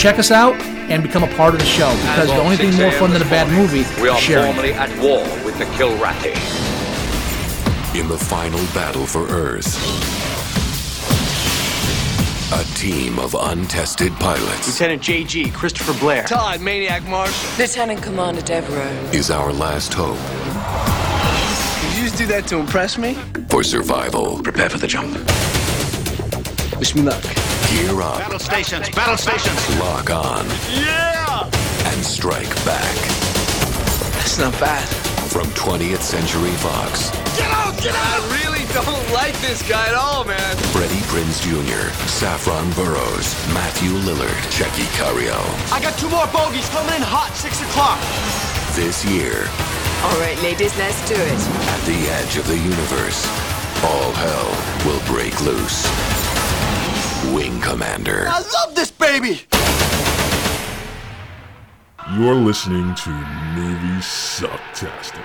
Check us out and become a part of the show because the only thing more fun than a bad movie We are is sharing. formally at war with the Kilrathi. In the final battle for Earth, a team of untested pilots Lieutenant JG, Christopher Blair. Todd, Maniac Marshall. Lieutenant Commander Devereaux. is our last hope Did you just do that to impress me? for survival. Prepare for the jump. Wish me luck. Gear up, Battle stations, battle stations. lock on, Yeah! and strike back. That's not bad. From 20th Century Fox, Get out, get out! I really don't like this guy at all, man. Freddie Prinze Jr., Saffron Burrows, Matthew Lillard, Tchéky Karyo. I got two more bogeys coming in hot, six o'clock. This year, All right, ladies, let's do it. at the edge of the universe, all hell will break loose. Wing Commander. I love this baby. You're listening to Movie Sucktastic.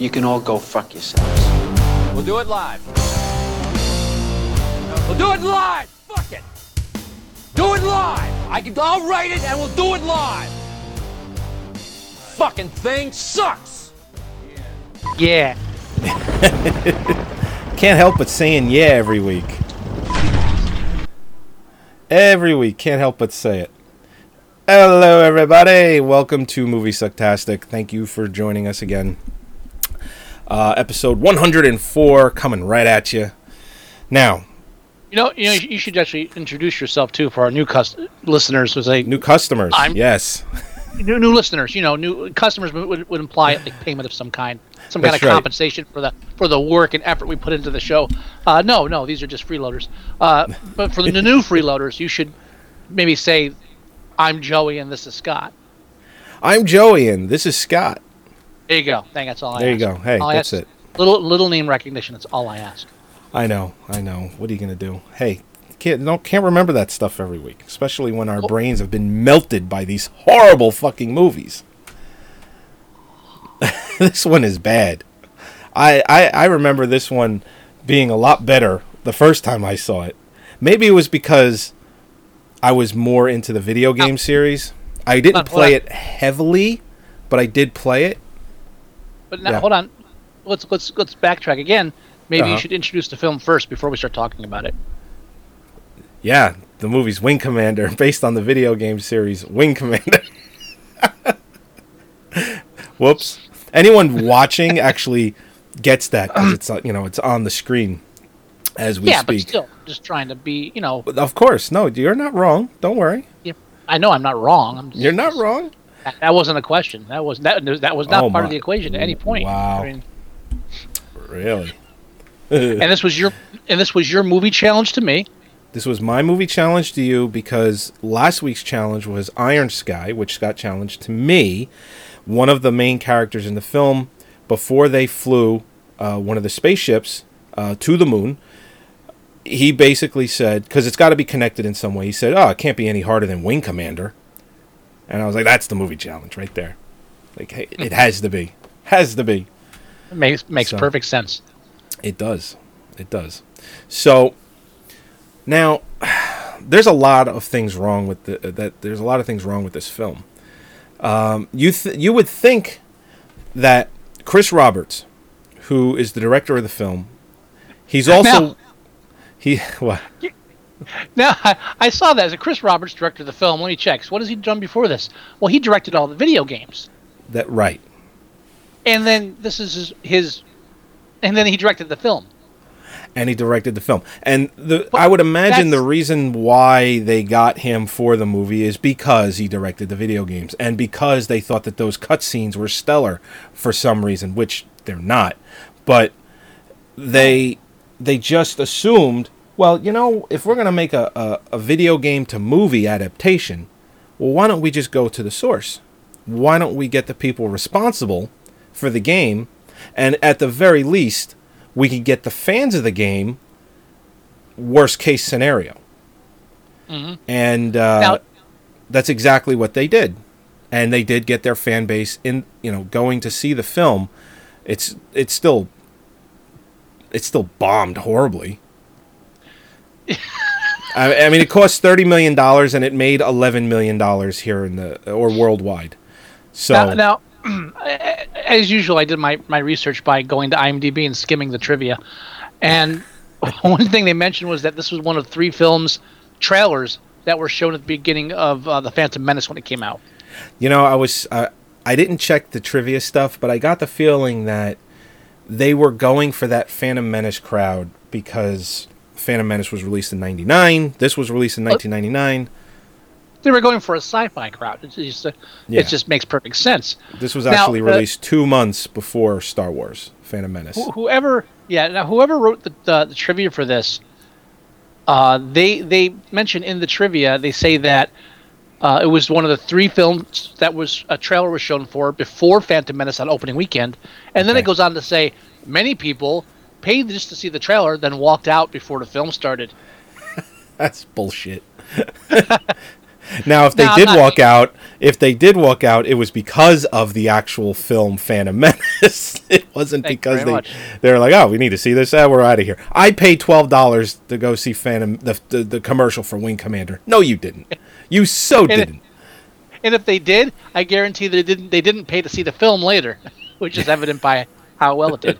you can all go fuck yourselves. We'll do it live. We'll do it live! Fuck it! Do it live! I can, I'll write it and we'll do it live! Fucking thing sucks! Yeah. Can't help but saying yeah every week. Every week, can't help but say it. Hello, everybody. Welcome to Movie Sucktastic. Thank you for joining us again. Uh, episode 104 coming right at you. Now, You know, you know, you should actually introduce yourself too for our new cus- listeners. Was a new customers. I'm- yes. new, new listeners. You know, new customers would, would imply like payment of some kind, some kind That's of right. compensation for the for the work and effort we put into the show. Uh, no, no, these are just freeloaders. Uh, but for the new freeloaders, you should maybe say, "I'm Joey and this is Scott." I'm Joey, and this is Scott. There you go. Thank that's all I There you go. Hey, All that's it. Little little name recognition. That's all I ask. I know, I know. What are you gonna do? Hey, can't don't can't remember that stuff every week, especially when our brains have been melted by these horrible fucking movies. this one is bad. I, I I remember this one being a lot better the first time I saw it. Maybe it was because I was more into the video game series. I didn't play it heavily, but I did play it. But now, Yeah. hold on. Let's let's let's backtrack again. Maybe Uh-huh. you should introduce the film first before we start talking about it. Yeah, the movie's Wing Commander, based on the video game series Wing Commander. Whoops. Anyone watching actually gets that 'cause it's uh, you know it's on the screen as we yeah, but still, just trying to be, you know, But of course, no, you're not wrong. Don't worry, yeah, I know I'm not wrong. I'm just, you're not wrong. That, that wasn't a question. That was that that was not Oh part my- of the equation at any point. Wow. I mean, Really. and this was your and this was your movie challenge to me. This was my movie challenge to you because last week's challenge was Iron Sky, which got challenged to me, one of the main characters in the film, before they flew uh, one of the spaceships uh, to the moon. He basically said, because it's got to be connected in some way, he said, Oh, it can't be any harder than Wing Commander. And I was like, that's the movie challenge right there. Like, hey, it has to be. Has to be. It makes makes So- perfect sense. It does. It does. So now there's a lot of things wrong with the that there's a lot of things wrong with this film. Um, you th- you would think that Chris Roberts, who is the director of the film, he's also Now- he what Now I, I saw that as a Chris Roberts directed the film. Let me check. So what has he done before this? Well, he directed all the video games, that right. and then this is his, his and then he directed the film. and he directed the film. And the I would imagine the reason why they got him for the movie is because he directed the video games and because they thought that those cutscenes were stellar for some reason, which they're not. But they they just assumed, well, you know, if we're gonna make a, a, a video game to movie adaptation, well, why don't we just go to the source? Why don't we get the people responsible for the game, and at the very least, we could get the fans of the game worst case scenario. And uh, Now- that's exactly what they did, and they did get their fan base in, you know, going to see the film. It's it's still it's still bombed horribly. I, I mean, it cost thirty million dollars, and it made eleven million dollars here in the or worldwide. So Now, now as usual, I did my, my research by going to IMDb and skimming the trivia. And one thing they mentioned was that this was one of three films trailers that were shown at the beginning of uh, the Phantom Menace when it came out. You know, I was uh, I didn't check the trivia stuff, but I got the feeling that they were going for that Phantom Menace crowd because Phantom Menace was released in '99. This was released in 1999. They were going for a sci-fi crowd. It just, uh, Yeah. it just makes perfect sense. This was Now, actually uh, released two months before Star Wars: Phantom Menace. Wh- whoever yeah now whoever wrote the, the, the trivia for this uh, they they mention in the trivia they say that uh, it was one of the three films that was a trailer was shown for before Phantom Menace on opening weekend, and then Okay. it goes on to say many people paid just to see the trailer, then walked out before the film started. That's bullshit. now, if they No, did not- walk out, if they did walk out, it was because of the actual film Phantom Menace. it wasn't Thank because they much. they were like, "Oh, we need to see this. Ah, we're out of here." I paid twelve dollars to go see Phantom the, the the commercial for Wing Commander. No, you didn't. You so it- didn't. And if they did, I guarantee they didn't they didn't pay to see the film later, which is evident by how well it did.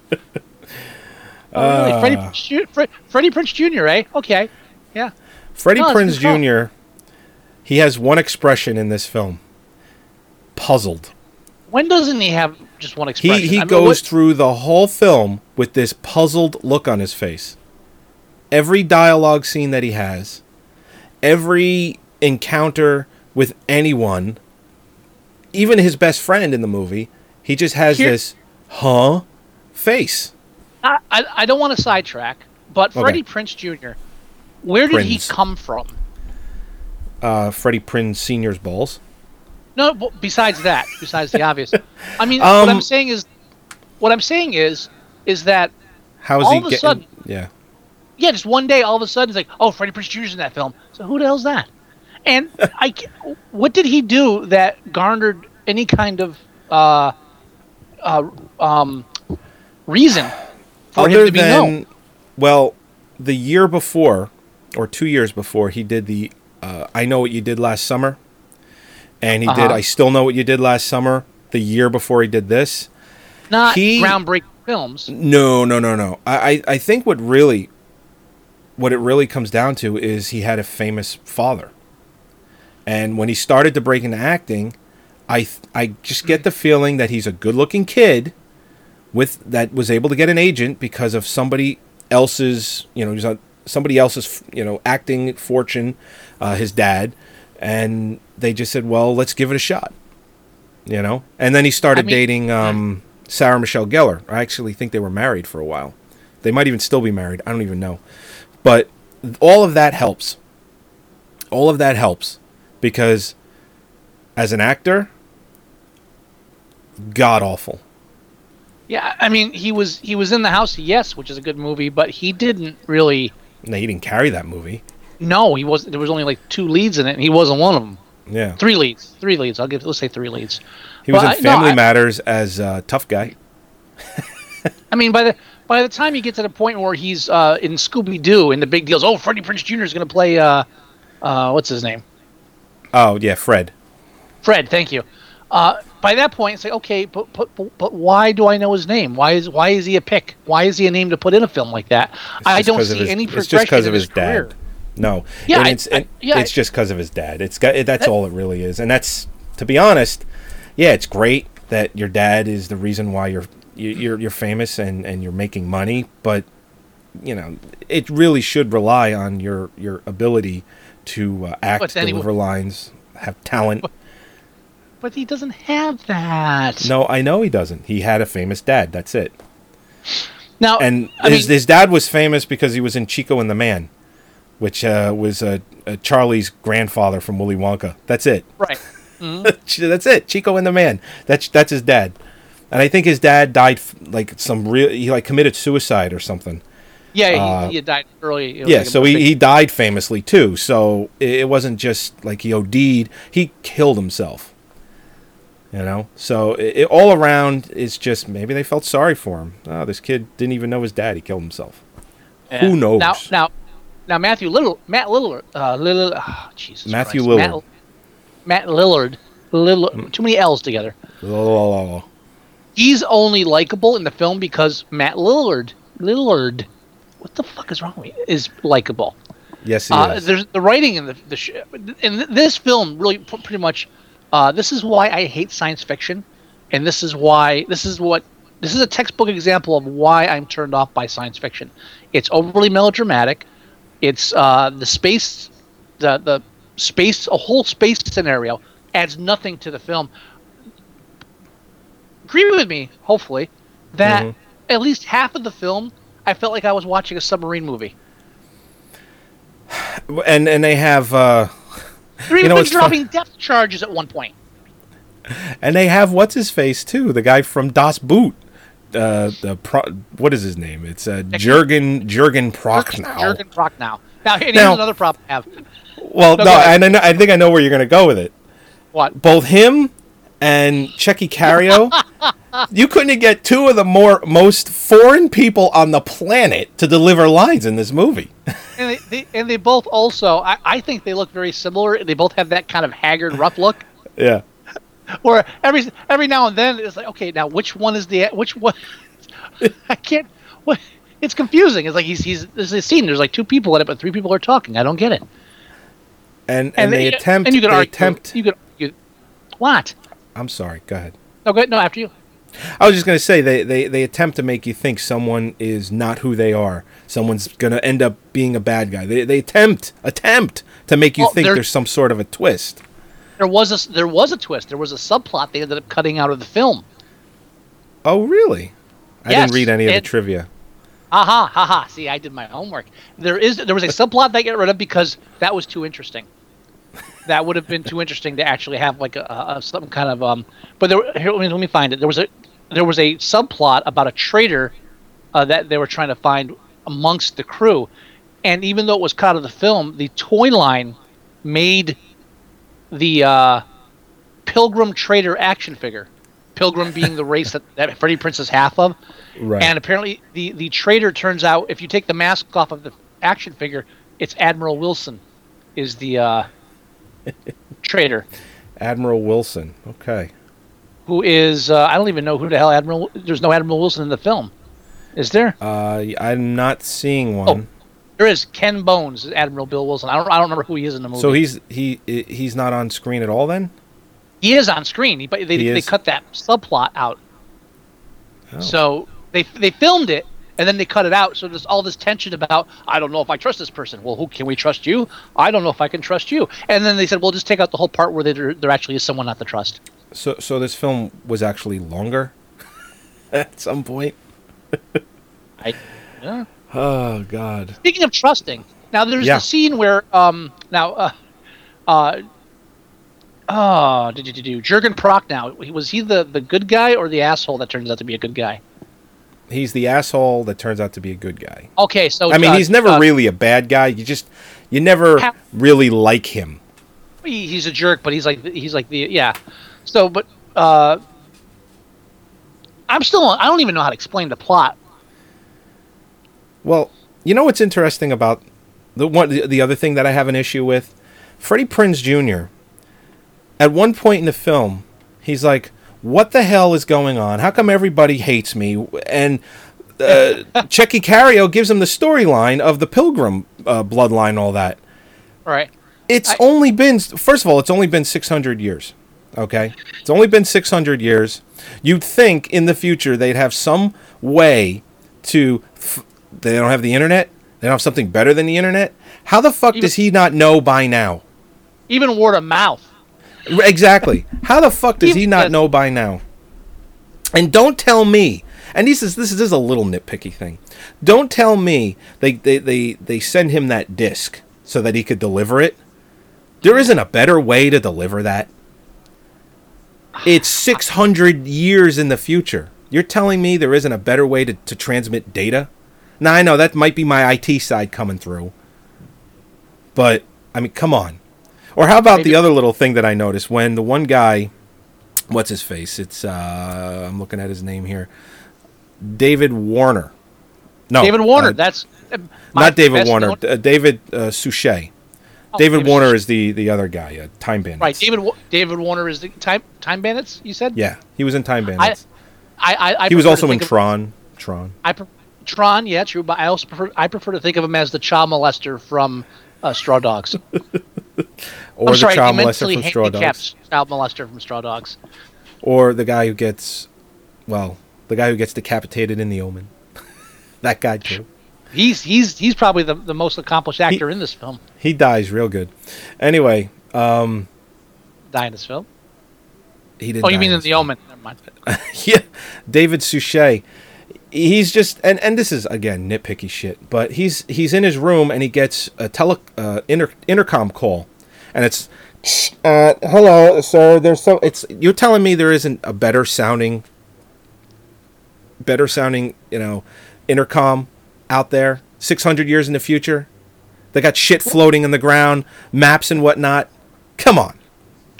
Oh, really? Freddie, Prinze Ju- Fre- Freddie Prince Jr., eh? Okay. Yeah. Freddie No, it's Prinze good film. Jr. He has one expression in this film: puzzled. When doesn't he have just one expression? He he I mean, goes what- through the whole film with this puzzled look on his face. Every dialogue scene that he has, every encounter with anyone, even his best friend in the movie, he just has Here- this huh face. I, I, don't want to sidetrack, but Okay. Freddie Prinze Jr., where did he come from? Uh, Freddie Prinze Senior's balls. No, besides that, besides the obvious. I mean, what I'm Um, saying is, what I'm saying is, is that How is All he of a getting? sudden- yeah. yeah, just one day, all of a sudden, it's like, oh, Freddie Prinze Jr.'s in that film. So who the hell's that? And I, what did he do that garnered any kind of uh, uh, um, reason for him Other to be than, known? well, the year before, or two years before, he did the uh, "I Know What You Did Last Summer," and he did Uh-huh. "I Still Know What You Did Last Summer." The year before he did this, Not he- groundbreaking films. no, no, no, no. I, I, I think what really, what it really comes down to is he had a famous father, and when he started to break into acting, I, th- I just get the feeling that he's a good-looking kid, with that was able to get an agent because of somebody else's, you know, he's on somebody else's, you know, acting fortune, uh, his dad, and they just said, well, let's give it a shot, you know, and then he started I mean- dating um, Sarah Michelle Gellar. I actually think they were married for a while. They might even still be married. I don't even know, but all of that helps. All of that helps because as an actor, god awful. Yeah, I mean, he was he was in the house, yes, which is a good movie, but he didn't really. No, he didn't carry that movie. No, he was. There was only like two leads in it, and he wasn't one of them. Yeah. Three leads. Three leads. I'll give. Let's say three leads. He was Well, in I- no, Family I- Matters as a tough guy. I mean, by the by the time you get to the point where he's uh, in Scooby Doo and the big deals, oh, Freddie Prinze Jr. is going to play. Uh, uh, what's his name? Oh yeah, Fred. Fred. Thank you. Uh, by that point, it's like, okay, but, but but why do I know his name? Why is why is he a pick? Why is he a name to put in a film like that? I don't see his- any It's progression just because of his, his career. dad. No. Yeah, And it's I- and yeah, it's I- just because of his dad. It's got that's all it really is. And that's to be honest, yeah, it's great that your dad is the reason why you're you- you're you're famous and and you're making money, but you know, it really should rely on your your ability to uh, act, deliver lines, have talent. But he doesn't have that. No, I know he doesn't. He had a famous dad. That's it. Now, And I his, mean, his dad was famous because he was in Chico and the Man, which uh, was uh, uh, Charlie's grandfather from Willy Wonka. That's it. right. That's it. Chico and the Man. That's that's his dad. And I think his dad died like some real. He like committed suicide or something. Yeah, he, Uh, he died early. Yeah. like So he, he died famously too. So it, it wasn't just like he OD'd. He killed himself. You know. So it, it, all around is just maybe they felt sorry for him. Oh, this kid didn't even know his dad. He killed himself. Yeah. Who knows? Now, now, now, Matthew Little, Matt Lillard, uh, Lillard, oh, Jesus Matthew Christ. Lillard. Matt, Matt Lillard, Lillard, too many L's together. Oh, He's only likable in the film because Matt Lillard, Lillard, what the fuck is wrong with me? Is likable. yes, he Uh, is. there's the writing in the the sh- in th- this film really p- pretty much. Uh, this is why I hate science fiction, and this is why this is what this is a textbook example of why I'm turned off by science fiction. It's overly melodramatic. It's uh, the space, the the space, a whole space scenario adds nothing to the film. Agree with me, hopefully, that Mhm. at least half of the film, I felt like I was watching a submarine movie. and and they have uh, They're even know, it's fun- dropping depth charges at one point. and they have what's his face too, the guy from Das Boot. Uh, the pro- what is his name? It's uh, Jurgen Jurgen Prochnow. Jurgen Prochnow. Now, and Now- here's another problem I have. Well, No, no, and I, know, I think I know where you're going to go with it. What? Both him and Tchéky Karyo, you couldn't get two of the more most foreign people on the planet to deliver lines in this movie. And they, they, and they both also, I, I think they look very similar. They both have that kind of haggard, rough look. yeah. Where every every now and then it's like, okay, now which one is the which one? I can't. What? It's confusing. It's like he's he's there's a scene. There's like two people in it, but three people are talking. I don't get it. And and, they attempt And you could they argue. attempt You could. You, what? I'm sorry, go ahead. No, go. No, after you. I was just going to say they, they, they attempt to make you think someone is not who they are. Someone's going to end up being a bad guy. They, they attempt attempt to make you Well, think they're- there's some sort of a twist. There was a there was a twist. There was a subplot they ended up cutting out of the film. Oh, really? I Yes, didn't read any of the trivia. Aha, haha. See, I did my homework. There is there was a subplot they get rid of because that was too interesting. That would have been too interesting to actually have like a, a, some kind of um. But there, here, let me let me find it. There was a there was a subplot about a traitor uh, that they were trying to find amongst the crew, and even though it was cut out of the film, the toy line made the uh, Pilgrim Traitor action figure. Pilgrim being the race that, that Freddie Prinze is half of. Right. And apparently, the the traitor turns out if you take the mask off of the action figure, it's Admiral Wilson, is the uh, traitor Admiral Wilson. Okay. who is uh, I don't even know who the hell Admiral. There's no Admiral Wilson in the film, is there? Uh, I'm not seeing one. Oh, There is Ken Bones, Admiral Bill Wilson. I don't I don't remember who he is in the movie. so he's he he's not on screen at all then? he is on screen, but they He they cut that subplot out. Oh. So they they filmed it and then they cut it out. So there's all this tension about I don't know if I trust this person. Well, who can we trust you? I don't know if I can trust you. And then they said, well, just take out the whole part where there there actually is someone not to trust. So so this film was actually longer at some point. I, yeah. Oh God. Speaking of trusting, now there's Yeah. the scene where um now uh uh oh did you do Jurgen Prochnow was he the the good guy or the asshole that turns out to be a good guy? He's the asshole that turns out to be a good guy. Okay, so I mean, uh, he's never uh, really a bad guy. You just you never really like him. he, he's a jerk, but he's like he's like the yeah. So, but uh, I'm still I don't even know how to explain the plot. Well, you know what's interesting about the one the, the other thing that I have an issue with? Freddie Prinze Jr. At one point in the film, he's like, "What the hell is going on? How come everybody hates me?" And uh, Tchéky Karyo gives him the storyline of the Pilgrim uh, bloodline, all that. All right. It's only been first of all, it's only been 600 years. Okay? It's only been 600 years. You'd think in the future they'd have some way to f- they don't have the internet? They don't have something better than the internet? How the fuck does he not know by now? Even word of mouth. Exactly. How the fuck does he not know by now? And don't tell me. And this is this is, this is a little nitpicky thing. Don't tell me they, they, they, they send him that disc so that he could deliver it. There isn't a better way to deliver that. It's 600 years in the future. You're telling me there isn't a better way to, to transmit data? Now, I know that might be my IT side coming through. But, I mean, come on. Or how about the other little thing that I noticed when the one guy, what's his face? It's, uh, I'm looking at his name here. David Warner. No. David Warner. uh, that's uh, not David Warner. known- Uh, David uh, Suchet. Oh, David David Warner is the, the other guy, uh, Time Bandits. Right, David David Warner is the time time bandits. You said. Yeah, he was in Time Bandits. I, I, I he was also in think of- Tron. Tron. I pre- Tron, yeah, true, but I also prefer I prefer to think of him as the child molester from uh, Straw Dogs. Or I'm the sorry, child molester from Straw Dogs. child molester from Straw Dogs. Or the guy who gets, well, the guy who gets decapitated in The Omen. that guy, too. He's he's he's probably the, the most accomplished actor in this film. He dies real good. Anyway, um, Die in this film. he didn't Oh, you mean in in the Omen? Never mind. yeah, David Suchet. He's just and and this is again nitpicky shit, but he's he's in his room and he gets a tele uh, inter, intercom call, and it's uh, hello sir. There's so it's you're telling me there isn't a better sounding, better sounding you know, intercom out there six hundred years in the future. They got shit floating in the ground, maps and whatnot. Come on.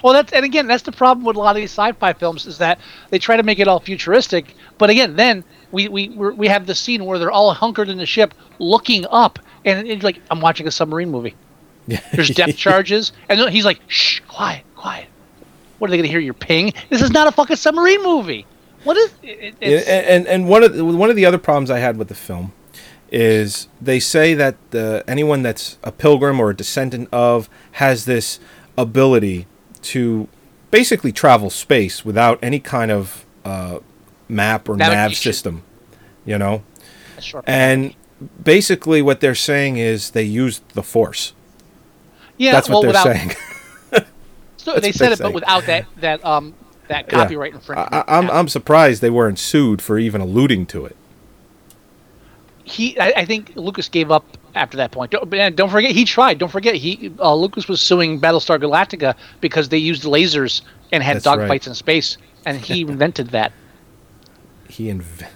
Well, that's and again, that's the problem with a lot of these sci-fi films is that they try to make it all futuristic, but again, then we we we're, we have the scene where they're all hunkered in the ship, looking up, and it's like I'm watching a submarine movie. There's depth charges, and he's like, "Shh, quiet, quiet." What are they gonna hear? Your ping? This is not a fucking submarine movie. What is? It, Yeah, it's, and and one of the, one of the other problems I had with the film is they say that uh, anyone that's a pilgrim or a descendant of has this ability to basically travel space without any kind of uh, map or nav system, you know. And basically, what they're saying is they used the force. Yeah, That's what well, they're without, saying. So they said it, but without that that um that Yeah. copyright infringement. I, I'm I'm surprised they weren't sued for even alluding to it. he I, I think Lucas gave up after that point. Don't, and don't forget he tried. Don't forget he uh, Lucas was suing Battlestar Galactica because they used lasers and had dogfights right. in space, and he invented that. He inv-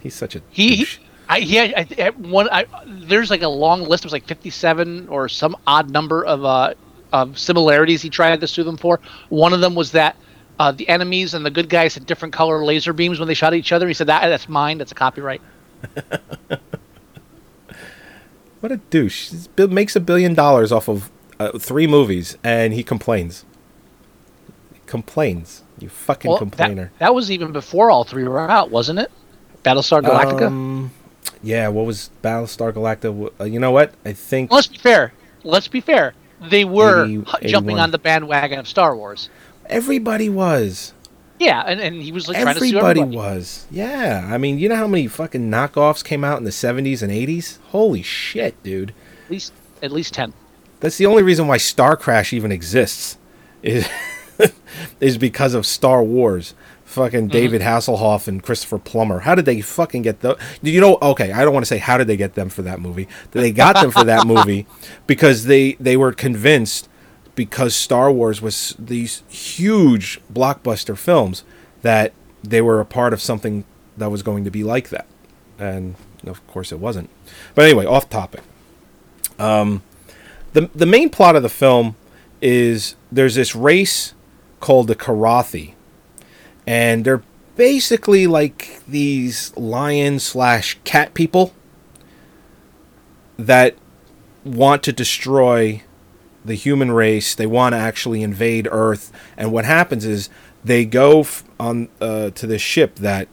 he's such a He, he douche. I, he had, I, I- one. I, there's like a long list. It was like 57 or some odd number of uh, of similarities he tried to sue them for. One of them was that. Uh, the enemies and the good guys had different color laser beams when they shot at each other. He said that that's mine. That's a copyright. What a douche! He makes a billion dollars off of uh, three movies, and he complains. Complains, you fucking Well, complainer. That, that was even before all three were out, wasn't it? Battlestar Galactica. Um, yeah, what was Battlestar Galactica? Uh, you know what? I think Let's be fair. Let's be fair. They were 80 jumping on the bandwagon of Star Wars. everybody was. Yeah, and, and he was like trying to sue Everybody everybody. was. Yeah, I mean, you know how many fucking knockoffs came out in the '70s and '80s? Holy shit, dude! At least at least ten. That's the only reason why Star Crash even exists, is is because of Star Wars. Fucking David Hasselhoff and Christopher Plummer. How did they fucking get the? You know? Okay, I don't want to say how did they get them for that movie. They got them for that movie because they they were convinced because Star Wars was these huge blockbuster films that they were a part of something that was going to be like that, and of course it wasn't. But anyway, off topic. Um, the the main plot of the film is there's this race called the Karathi, and they're basically like these lion slash cat people that want to destroy the human race. They want to actually invade Earth, and what happens is they go f- on uh, to this ship that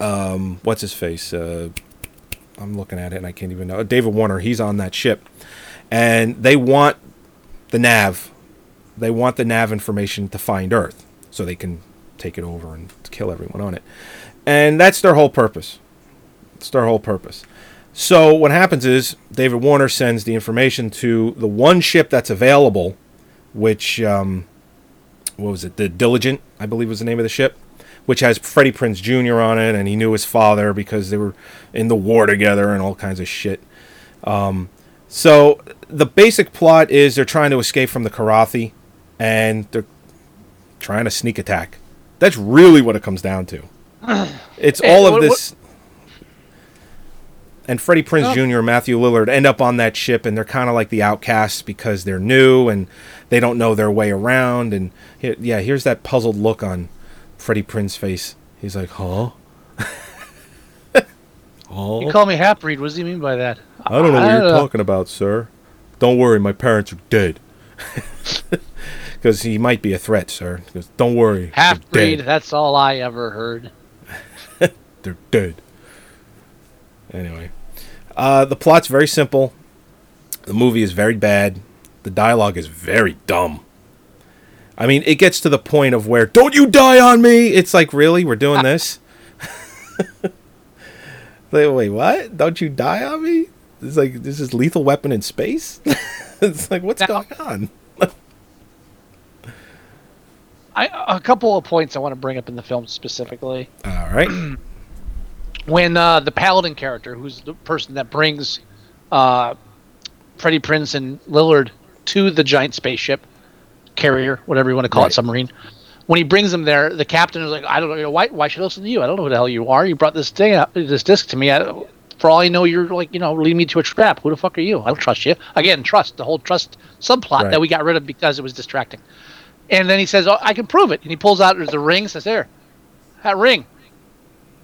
um, what's his face? Uh, I'm looking at it and I can't even know. David Warner, he's on that ship, and they want the nav. They want the nav information to find Earth, so they can take it over and kill everyone on it, and that's their whole purpose. It's their whole purpose. So what happens is David Warner sends the information to the one ship that's available, which um, what was it? The Diligent, I believe, was the name of the ship, which has Freddie Prinze Jr. on it, and he knew his father because they were in the war together and all kinds of shit. Um, so the basic plot is they're trying to escape from the Karathi, and they're trying to sneak attack. That's really what it comes down to. It's all of what- this. And Freddie Prinze Oh. Jr. and Matthew Lillard end up on that ship, and they're kind of like the outcasts because they're new and they don't know their way around. And here, yeah, here's that puzzled look on Freddie Prinze's face. He's like, "Huh? oh, You call me half breed. What does he mean by that? I don't know what I you're know. talking about, sir. Don't worry, my parents are dead." Because he might be a threat, sir. Goes, Don't worry, Half breed. That's all I ever heard. They're dead. Anyway, uh, the plot's very simple. The movie is very bad. The dialogue is very dumb. I mean, it gets to the point of where, don't you die on me! It's like, really? We're doing this? like, wait, what? Don't you die on me? It's like, this is lethal weapon in space? it's like, what's Now- going on? I, a couple of points I want to bring up in the film specifically. All right. when uh, the paladin character, who's the person that brings uh, Freddie Prinze and Lillard to the giant spaceship carrier, whatever you want to call Right. it, submarine. When he brings them there, the captain is like, "I don't know, why. Why should I listen to you? I don't know who the hell you are. You brought this thing, up, this disc to me. I, for all I know, you're like, you know, leading me to a trap. Who the fuck are you? I don't trust you. Again, trust the whole trust subplot Right. that we got rid of because it was distracting. And then he says, "Oh, I can prove it." And he pulls out there's a ring. Says, "There, that ring.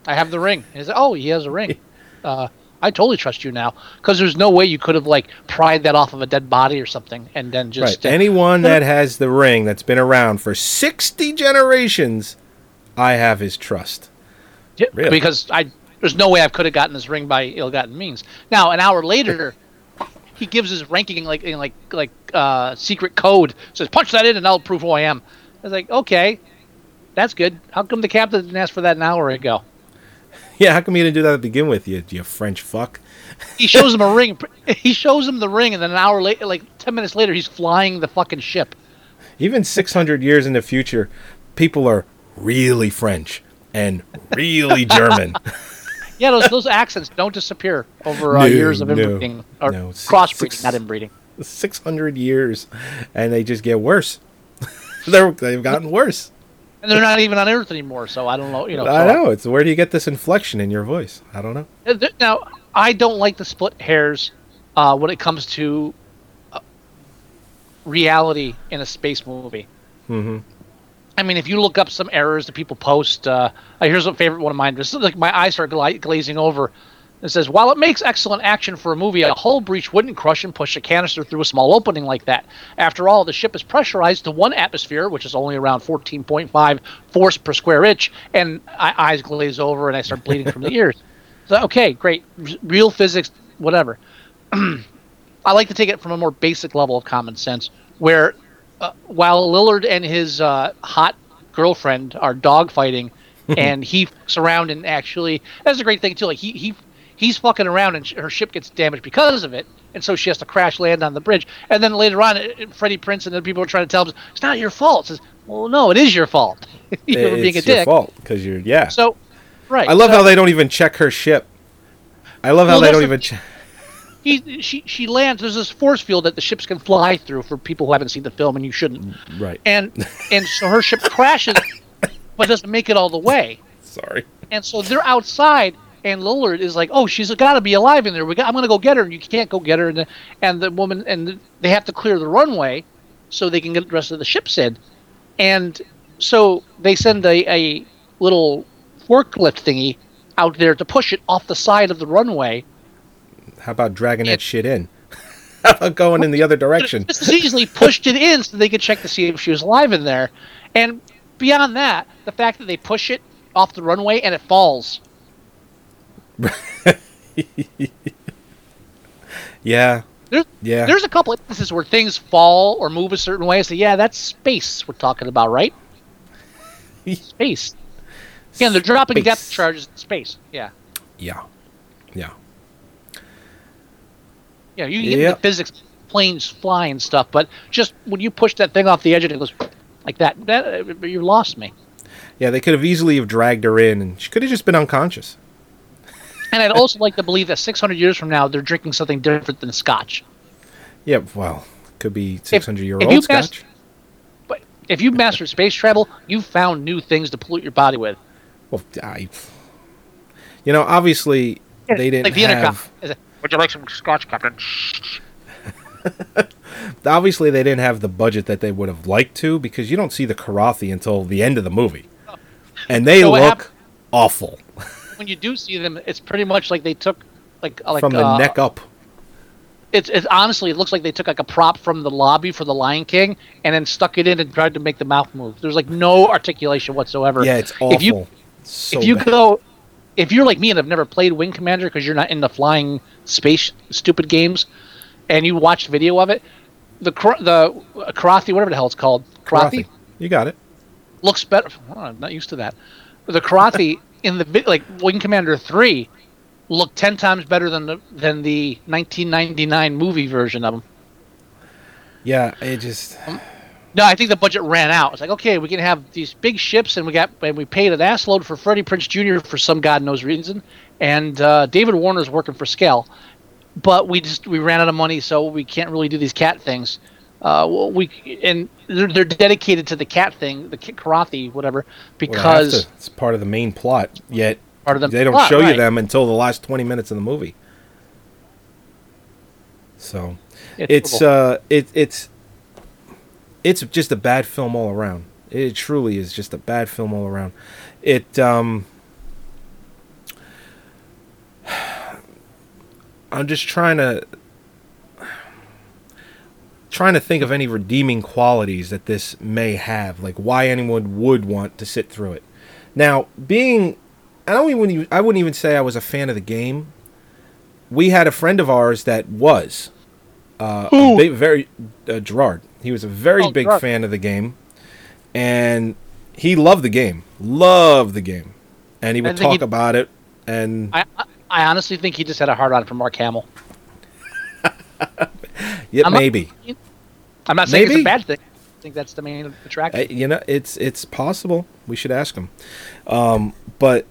I have the ring." And he says, "Oh, he has a ring. Uh, I totally trust you now because there's no way you could have like pried that off of a dead body or something and then just right. Anyone that has the ring that's been around for 60 generations, I have his trust. Yeah, Really? because I there's no way I could have gotten this ring by ill-gotten means. Now, an hour later, he gives his ranking like in like like uh, secret code. Says punch that in and I'll prove who I am. I was like, okay, that's good. How come the captain didn't ask for that an hour ago? Yeah, how come you didn't do that to begin with, you, you French fuck? He shows him a ring. He shows him the ring, and then an hour later, like ten minutes later, he's flying the fucking ship. Even 600 years in the future, people are really French and really German. Yeah, those those accents don't disappear over uh, No, years of no, inbreeding or no. Six- crossbreeding, six- not inbreeding. 600 years, and they just get worse. They're, they've gotten worse. And they're not even on Earth anymore, so I don't know. You know, I so- know. It's where do you get this inflection in your voice? I don't know. Uh, Now, I don't like the split hairs uh, when it comes to uh, reality in a space movie. hmm I mean, if you look up some errors that people post, uh, uh, here's a favorite one of mine. This is like my eyes start gla- glazing over. It says, while it makes excellent action for a movie, a hull breach wouldn't crush and push a canister through a small opening like that. After all, the ship is pressurized to one atmosphere, which is only around 14.5 force per square inch, and I, eyes glaze over and I start bleeding from the ears. So, okay, great. R- real physics, whatever. I like to take it from a more basic level of common sense, where uh, while Lillard and his uh, hot girlfriend are dogfighting, and he fucks around and actually that's a great thing too. Like he he he's fucking around and sh- her ship gets damaged because of it, and so she has to crash land on the bridge. And then later on, uh, uh, Freddie Prinze and the people are trying to tell him it's not your fault. Says, well, no, it is your fault. you were being a it's your dick. fault because you're yeah. So, right. I love so- how they don't even check her ship. I love how Well, they don't even check. He she she lands. There's this force field that the ships can fly through for people who haven't seen the film, and you shouldn't. Mm, right. And and so her ship crashes, but doesn't make it all the way. Sorry. And so they're outside, and Lillard is like, "Oh, she's got to be alive in there. We got, I'm going to go get her." And you can't go get her, and the, and the woman and the, they have to clear the runway so they can get the rest of the ships in. And so they send a, a little forklift thingy out there to push it off the side of the runway. How about dragging that shit in? How about going in the other direction? Just as easily pushed it in so they could check to see if she was alive in there. And beyond that, the fact that they push it off the runway and it falls. Yeah. There's, Yeah. There's a couple instances where things fall or move a certain way. So yeah, that's space we're talking about, right? space. Again, they're dropping Space. depth charges in space. Yeah. Yeah. Yeah. Yeah, you get Yep. the physics, planes fly and stuff, but just when you push that thing off the edge and it goes like that, that uh, you lost me. Yeah, they could have easily have dragged her in and she could have just been unconscious. And I'd also like to believe that 600 years from now, they're drinking something different than scotch. Yeah, well, could be 600 year if old you scotch. But if you've mastered space travel, you've found new things to pollute your body with. Well, I, you know, obviously they didn't like the have. It- Would you like some scotch, Captain? Obviously, they didn't have the budget that they would have liked to because you don't see the Karathi until the end of the movie, and they So look hap- awful when you do see them, it's pretty much like they took like like from the uh, neck up. It's, it's honestly it looks like they took like a prop from the lobby for the Lion King and then stuck it in and tried to make the mouth move. There's like no articulation whatsoever. Yeah, it's awful. If you so if you bad. go if you're like me and have never played Wing Commander because you're not in the flying space stupid games, and you watch video of it, the the uh, Karathi whatever the hell it's called Karathi, you got it. looks better. Oh, I'm not used to that. The Karathi in the like Wing Commander three looked ten times better than the than the 1999 movie version of them. Yeah, it just No, I think the budget ran out. It's like, okay, we can have these big ships, and we got and we paid an assload for Freddie Prinze Jr. for some god knows reason, and uh, David Warner's working for scale, but we just we ran out of money, so we can't really do these cat things. Uh, we and they're, they're dedicated to the cat thing, the Karathi, whatever, Well, because to. it's part of the main plot. Yet Part of the they don't plot, show you them until the last twenty minutes of the movie. So It's it's uh it it's it's just a bad film all around. It truly is just a bad film all around. It um I'm just trying to trying to think of any redeeming qualities that this may have, like why anyone would want to sit through it. Now, being I don't even I wouldn't even say I was a fan of the game. We had a friend of ours that was uh, a big, very uh, Gerard. He was a very Oh, big Gerard. fan of the game, and he loved the game, loved the game, and he would talk he- about it. And I I- honestly think he just had a hard on for Mark Hamill. yeah, I'm not- maybe I'm not saying Maybe. it's a bad thing. I think that's the main attraction. Uh, you know, it's it's possible. We should ask him. Um, but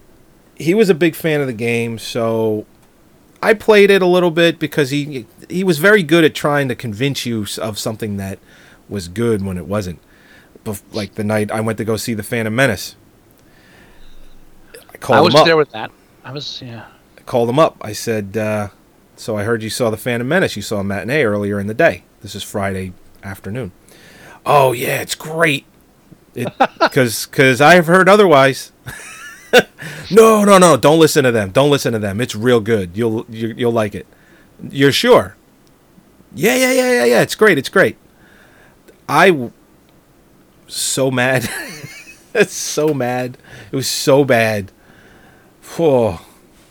he was a big fan of the game, so I played it a little bit because he he was very good at trying to convince you of something that was good when it wasn't. Bef- like the night I went to go see the Phantom Menace. I called I was him up. there with that. I was yeah. I called him up. I said, uh, "So I heard you saw the Phantom Menace. You saw a matinee earlier in the day. This is Friday afternoon." Oh yeah, it's great. Because because I've heard otherwise. no, no, no! Don't listen to them. Don't listen to them. It's real good. You'll you, you'll like it. You're sure? Yeah, yeah, yeah, yeah, yeah. It's great. It's great. I so mad. it's so mad. It was so bad. Whew.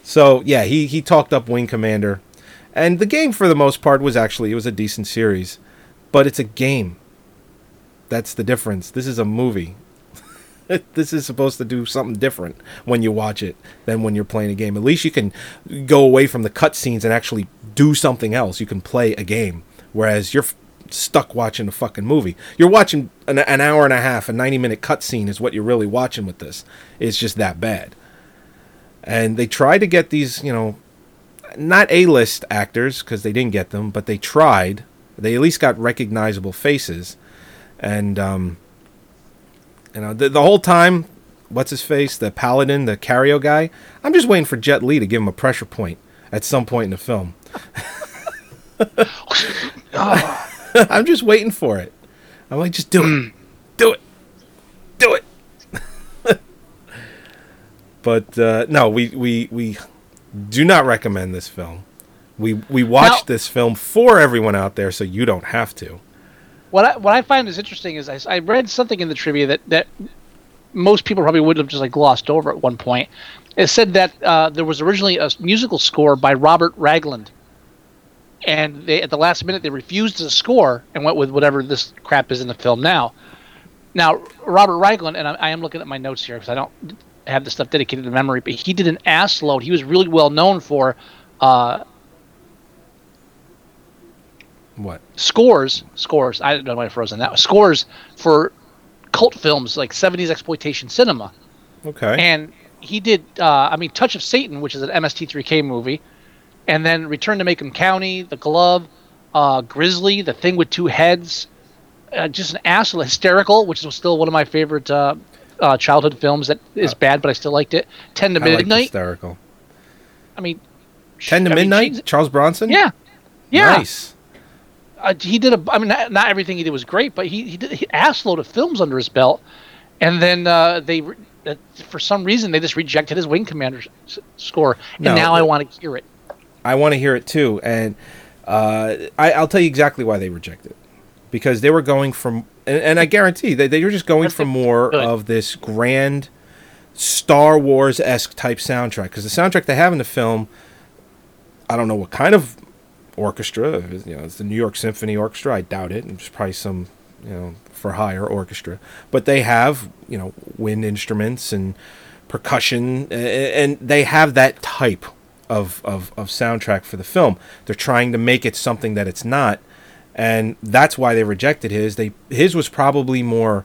So yeah, he he talked up Wing Commander, and the game for the most part was actually it was a decent series, but it's a game. That's the difference. This is a movie. this is supposed to do something different when you watch it than when you're playing a game. At least you can go away from the cutscenes and actually do something else. You can play a game, whereas you're stuck watching a fucking movie. You're watching an, an hour and a half, a 90 minute cutscene is what you're really watching with this. It's just that bad and they tried to get these, you know, not A-list actors because they didn't get them, but they tried. They at least got recognizable faces, and um, you know, the, the whole time, what's his face, the paladin, the Karyo guy. I'm just waiting for Jet Li to give him a pressure point at some point in the film. I'm just waiting for it. I'm like, just do it, do it, do it. but uh, no, we we we do not recommend this film. We we watched Now- this film for everyone out there, so you don't have to. What I, what I find is interesting is I, I read something in the trivia that, that most people probably would have just like glossed over at one point. It said that uh, there was originally a musical score by Robert Ragland, and they at the last minute they refused the score and went with whatever this crap is in the film now. Now Robert Ragland, and I, I am looking at my notes here because I don't have the stuff dedicated to memory, but he did an ass load. He was really well known for. Uh, What? scores scores i don't know why i froze on that scores for cult films like 70s exploitation cinema Okay. and he did uh, i mean touch of satan which is an mst3k movie and then return to macomb county the glove uh, grizzly the thing with two heads uh, just an asshole hysterical which is still one of my favorite uh, uh, childhood films that is bad but i still liked it 10 to I like midnight hysterical. i mean Ten to I midnight. Jesus- Charles Bronson. yeah yeah Nice. Uh, he did a. I mean, not, not everything he did was great, but he he did he ass load of films under his belt, and then uh, they uh, for some reason they just rejected his Wing Commander s- score, and No, now I want to hear it. I want to hear it too, and uh, I, I'll tell you exactly why they rejected it. Because they were going from, and, and I guarantee they they were just going for more Good. of this grand Star Wars esque type soundtrack. Because the soundtrack they have in the film, I don't know what kind of orchestra. You know, it's the New York Symphony Orchestra. I doubt it. It's probably some you know for hire orchestra, but they have you know wind instruments and percussion, and they have that type of, of, of soundtrack for the film. They're trying to make it something that it's not, and that's why they rejected his. They his was probably more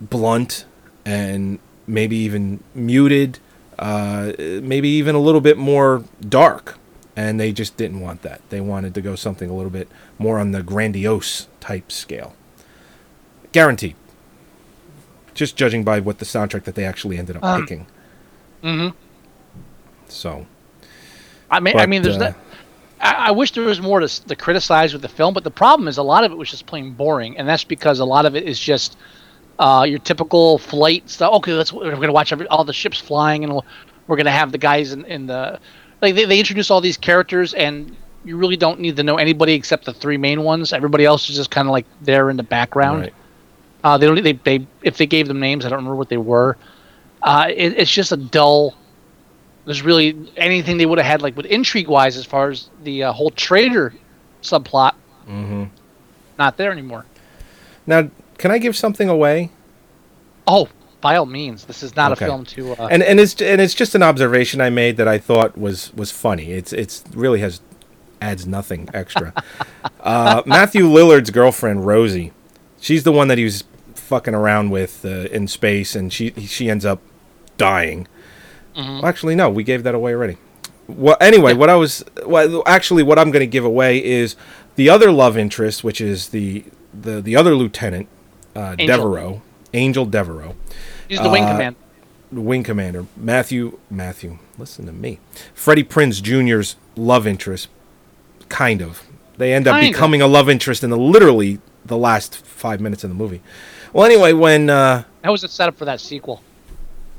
blunt and maybe even muted, uh, maybe even a little bit more dark. And they just didn't want that. They wanted to go something a little bit more on the grandiose type scale. Guaranteed. Just judging by what the soundtrack that they actually ended up Um, picking. mhm. So I mean, I mean, there's uh, not. I, I wish there was more to, to criticize with the film, but the problem is a lot of it was just plain boring, and that's because a lot of it is just uh, your typical flight stuff. Okay, let's we're gonna watch every, all the ships flying, and we're gonna have the guys in, in the like they, they introduce all these characters, and you really don't need to know anybody except the three main ones. Everybody else is just kind of like there in the background. Right. Uh, they don't. They, they if they gave them names, I don't remember what they were. Uh, it, it's just a dull. There's really anything they would have had like with intrigue wise as far as the uh, whole trader subplot. Mm-hmm. Not there anymore. Now, can I give something away? Oh, by all means, this is not Okay. a film to. Uh, and and it's and it's just an observation I made that I thought was was funny. It's it's really has adds nothing extra. uh, Matthew Lillard's girlfriend Rosie, she's the one that he was fucking around with uh, in space, and she she ends up dying. Well, actually, no, we gave that away already. Well, anyway, what I was well, actually what I'm going to give away is the other love interest, which is the the the other lieutenant, uh, Devereaux, Angel Devereaux he's the wing uh, command. wing commander Matthew Matthew. Listen to me, Freddie Prinze Jr.'s love interest, kind of. They end up Kind of. becoming a love interest in the literally the last five minutes of the movie. Well, anyway, when uh, That was a setup for that sequel.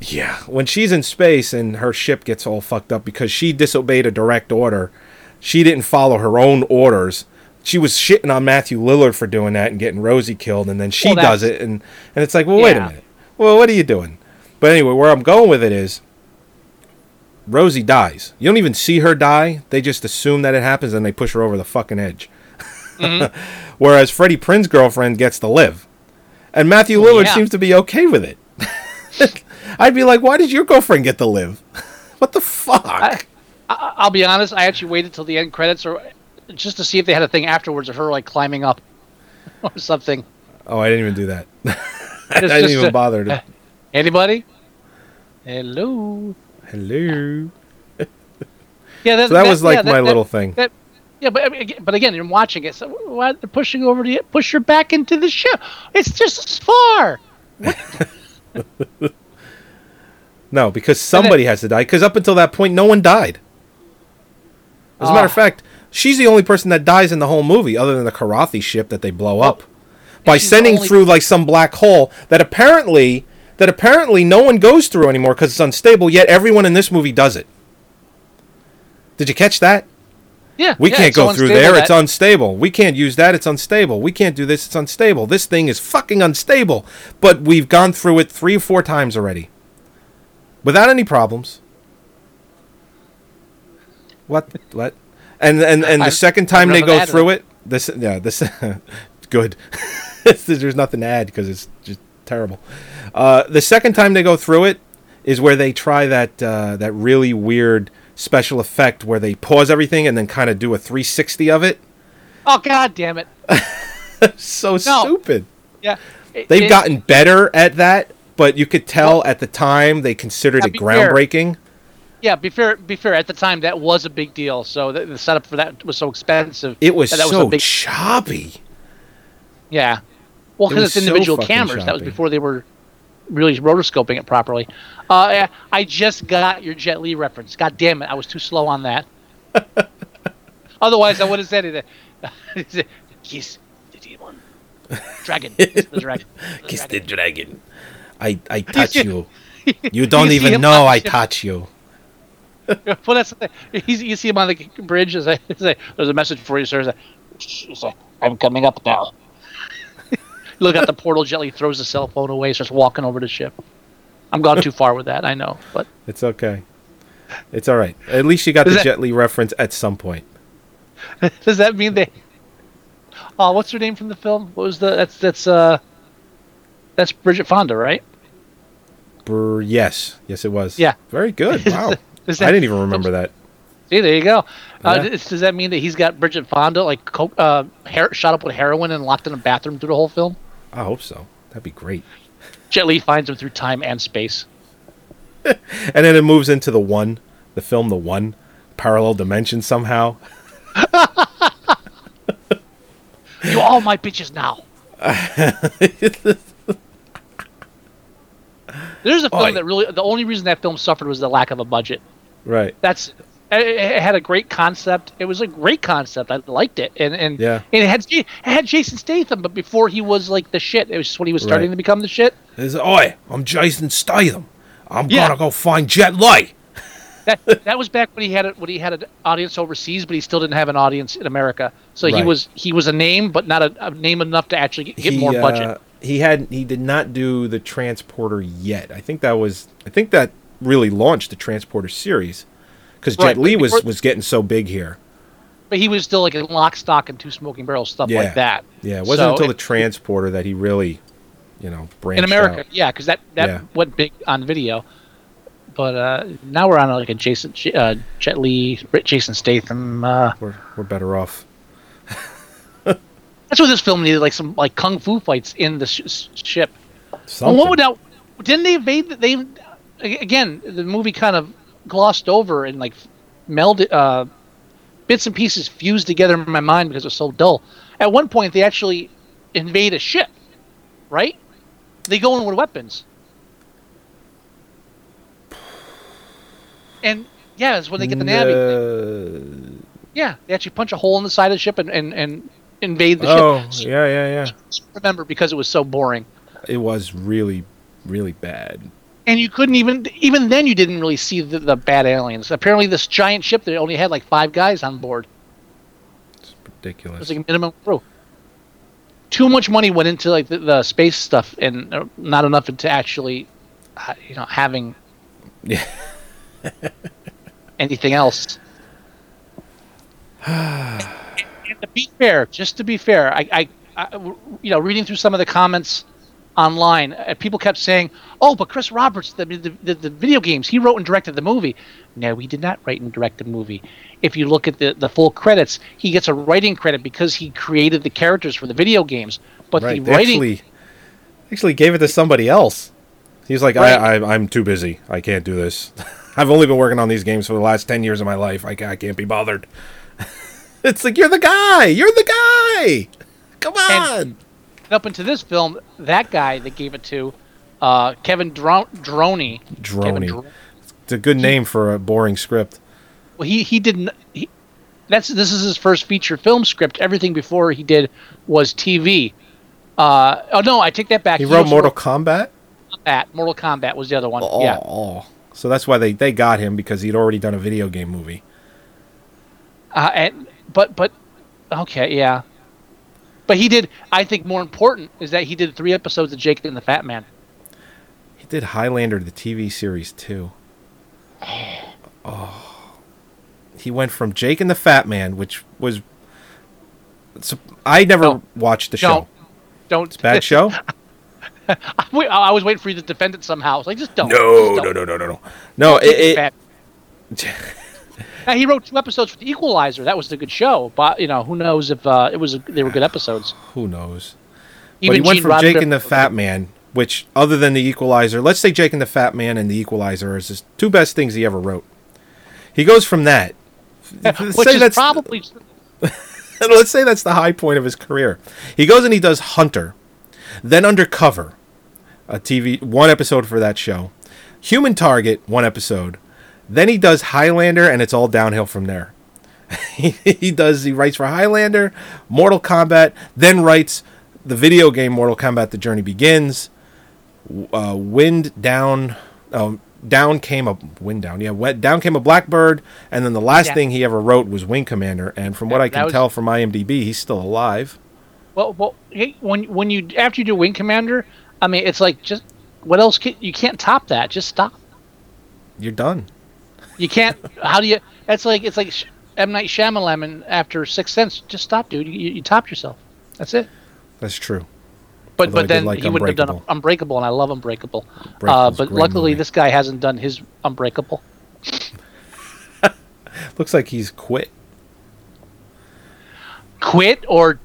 yeah, when she's in space and her ship gets all fucked up because she disobeyed a direct order, she didn't follow her own orders. She was shitting on Matthew Lillard for doing that and getting Rosie killed, and then she Well, does it, and and it's like, well, wait a minute, well, what are you doing? But anyway, where I'm going with it is, Rosie dies. You don't even see her die; they just assume that it happens, and they push her over the fucking edge. Mm-hmm. Whereas Freddie Prinze's girlfriend gets to live, and Matthew Lillard yeah. seems to be okay with it. I'd be like, why did your girlfriend get to live? what the fuck? I, I, I'll be honest. I actually waited till the end credits, or just to see if they had a thing afterwards of her like climbing up or something. oh, I didn't even do that. I didn't even a- bother to. Anybody? Hello. Hello. Yeah, that, So that was like yeah, that- my that- little thing. that- yeah, but I mean, aga- but again, you're watching it. So why they're pushing over to push her back into the ship? It's just as far. No, because somebody has to die. Because up until that point, no one died. As a matter of Ah. fact, she's the only person that dies in the whole movie, other than the Kilrathi ship that they blow up. by sending only- through like some black hole that apparently that apparently no one goes through anymore because it's unstable. Yet everyone in this movie does it. Did you catch that? Yeah, We yeah, can't it's so go through there. that- It's unstable. We can't use that. It's unstable. We can't do this. It's unstable. This thing is fucking unstable. But we've gone through it three or four times already, without any problems. What? What? And and and the I- second time they go through it. this yeah this good. There's nothing to add because it's just terrible. Uh, the second time they go through it is where they try that uh, that really weird special effect where they pause everything and then kind of do a 360 of it. Oh god damn it! So stupid. Yeah, It- They've it- gotten better at that, but you could tell at the time they considered it groundbreaking. fair. Yeah, be fair. Be fair. At the time, that was a big deal. So the, the setup for that was so expensive. It was that, that so big. choppy. Yeah. Well, because was it's individual fucking cameras. That was before they were really rotoscoping it properly. Uh, yeah, I just got your Jet Li reference. God damn it, I was too slow on that. Otherwise, I would have said it. Kiss the demon. Dragon. Kiss the dragon. Kiss the dragon. I I touch you. You don't even know I touch you. well, that's the thing. He's, you see him on the bridge. As I say, there's a message for you, sir. He's like, I'm coming up now. Look at the portal. Jet Li throws the cell phone away, starts walking over the ship. I'm gone too far with that. I know, but It's okay. It's all right. At least you got Is the that- Jet Li reference at some point. does that mean they? Oh, what's her name from the film? What was the? That's that's uh, that's Bridget Fonda, right? Brr, yes, yes, it was. Yeah. very good. Is that- I didn't even remember that. See, there you go. Uh, Yeah. does, does that mean that he's got Bridget Fonda like co- uh, her- shot up with heroin and locked in a bathroom through the whole film? I hope so. That'd be great. Jet Li finds him through time and space. And then it moves into the one, the film, the one, parallel dimension somehow. You all my bitches now. There's a film Oi. that really the only reason that film suffered was the lack of a budget. Right. That's it, it had a great concept. It was a great concept. I liked it, and and Yeah. and it had it had Jason Statham, but before he was like the shit. It was just when he was starting Right. to become the shit. It's, Oi, I'm Jason Statham. I'm Yeah. gonna go find Jet Li. That that was back when he had a, when he had an audience overseas, but he still didn't have an audience in America. So he was he was a name, but not a, a name enough to actually get, get more budget. Uh, he had he did not do the Transporter yet. I think that was I think that really launched the Transporter series because Right, Jet Li was before- was getting so big here. But he was still like in lock, stock, and two smoking barrels, stuff Yeah, like that. Yeah, it wasn't So until it- the Transporter that he really, you know, branched in America, out. yeah, because that that Yeah. went big on video. But uh, now we're on like a Jason uh, Jet Li, Jason Statham. Uh, We're we're better off. That's what this film needed, like some like kung fu fights in the sh- sh- ship. Well, what would now? Didn't they evade? the- They again, the movie kind of glossed over and like melded uh, bits and pieces fused together in my mind because it was so dull. At one point, they actually invade a ship, right? They go in with weapons, and yeah, it's when they get the navy. Yeah, they actually punch a hole in the side of the ship and and, and invade the oh, ship. yeah, yeah, yeah. Remember, because it was so boring. It was really, really bad. and you couldn't even even then you didn't really see the, the bad aliens. Apparently, this giant ship that only had like five guys on board. It's Ridiculous. It was like a minimum crew. Too much money went into like the, the space stuff, and uh, not enough into actually, uh, you know, having Yeah. anything else. and to be fair, just to be fair, I, I, I, you know, reading through some of the comments online, uh, people kept saying, "Oh, but Chris Roberts, the, the the the video games, he wrote and directed the movie." No, he did not write and direct the movie. If you look at the the full credits, he gets a writing credit because he created the characters for the video games. But right. the They writing, actually, actually gave it to somebody else. He's like, Right. I, I, I'm too busy. I can't do this. I've only been working on these games for the last ten years of my life. I, I can't be bothered. It's like you're the guy. You're the guy. Come on. up into this film, that guy that gave it to uh, Kevin Dro- Droney. Kevin Droney. Dro- It's a good name for a boring script. well, he he didn't. He, that's this is his first feature film script. Everything before he did was TV. Uh, oh no, I take that back. He wrote also Mortal Kombat. Kombat. Mortal Kombat was the other one. Oh, Yeah. oh. So that's why they, they got him because he'd already done a video game movie. Uh, and but but okay, yeah. But he did. I think more important is that he did three episodes of Jake and the Fat Man. He did Highlander, the TV series too. Oh. He went from Jake and the Fat Man, which was. I never Don't. watched the show. Don't. Don't. Bad show? I, was waiting for you to defend it somehow. It's like just don't. No, Just no, don't. no, no, no, no. No, the it, Fat- Now, he wrote two episodes for the Equalizer. That was a good show, but you know who knows if uh, it was a, they were good episodes. who knows? Even but he went Gene from Jake and the Fat Man, which, other than the Equalizer, let's say Jake and the Fat Man and the Equalizer is his two best things he ever wrote. He goes from that. which say is that's probably let's say that's the high point of his career. He goes and he does Hunter, then Undercover, a TV one episode for that show, Human Target one episode, then he does Highlander, and it's all downhill from there. he, does he writes for Highlander, Mortal Kombat, then writes the video game Mortal Kombat: The Journey Begins, uh, Wind Down. Um, down came a wind down, yeah. Wet, down came a blackbird, and then the last Yeah. thing he ever wrote was Wing Commander. And from what I can was- tell from IMDb, he's still alive. well, well. Hey, when when you after you do Wing Commander, I mean, it's like just what else? Can, you can't top that. Just stop. You're done. You can't. how do you? It's like it's like M Night Shyamalan after Sixth Sense. Just stop, dude. You, you, topped yourself. That's it. That's true. But Although but then like he wouldn't have done Unbreakable. And I love Unbreakable. Uh, but luckily, movie. this guy hasn't done his Unbreakable. Looks like he's quit. Quit or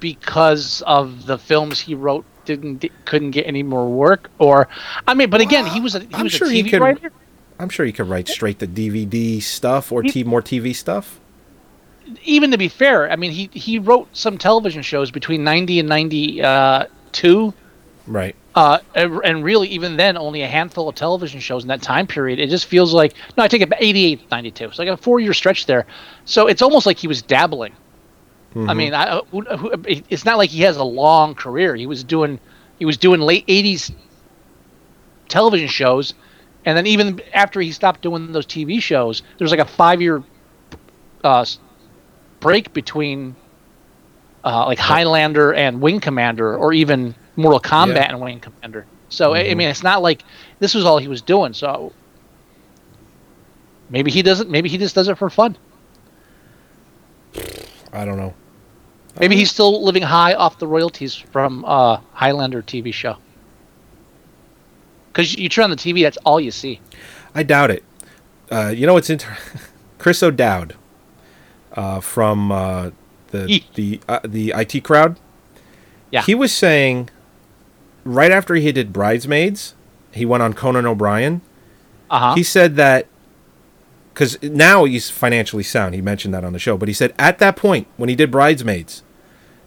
because of the films he wrote didn't couldn't get any more work, or I mean, but again, he was a he I'm was sure a he TV could- writer. I'm sure he could write straight to DVD stuff or He- t- more TV stuff. even to be fair, I mean, he he wrote some television shows between ninety and ninety two. Right. Uh, and and really, even then, only a handful of television shows in that time period. It just feels like no, I take it back, 88, 92. So like a four year stretch there. So it's almost like he was dabbling. I mean, I, uh, who, who, it's not like he has a long career. He was doing, he was doing late '80s television shows, and then even after he stopped doing those TV shows, there's like a five year uh, break between uh, like Highlander and Wing Commander, or even Mortal Kombat Yeah. and Wing Commander. So I I mean, it's not like this was all he was doing. So maybe he doesn't. Maybe he just does it for fun. I don't know. Maybe he's still living high off the royalties from uh, Highlander TV show. Because you turn on the TV, that's all you see. I doubt it. Uh, you know what's inter- Chris O'Dowd uh, from uh, the Eek. the uh, the IT crowd. Yeah. He was saying right after he did Bridesmaids, he went on Conan O'Brien. Uh huh. He said that because now he's financially sound. He mentioned that on the show, but he said at that point when he did Bridesmaids,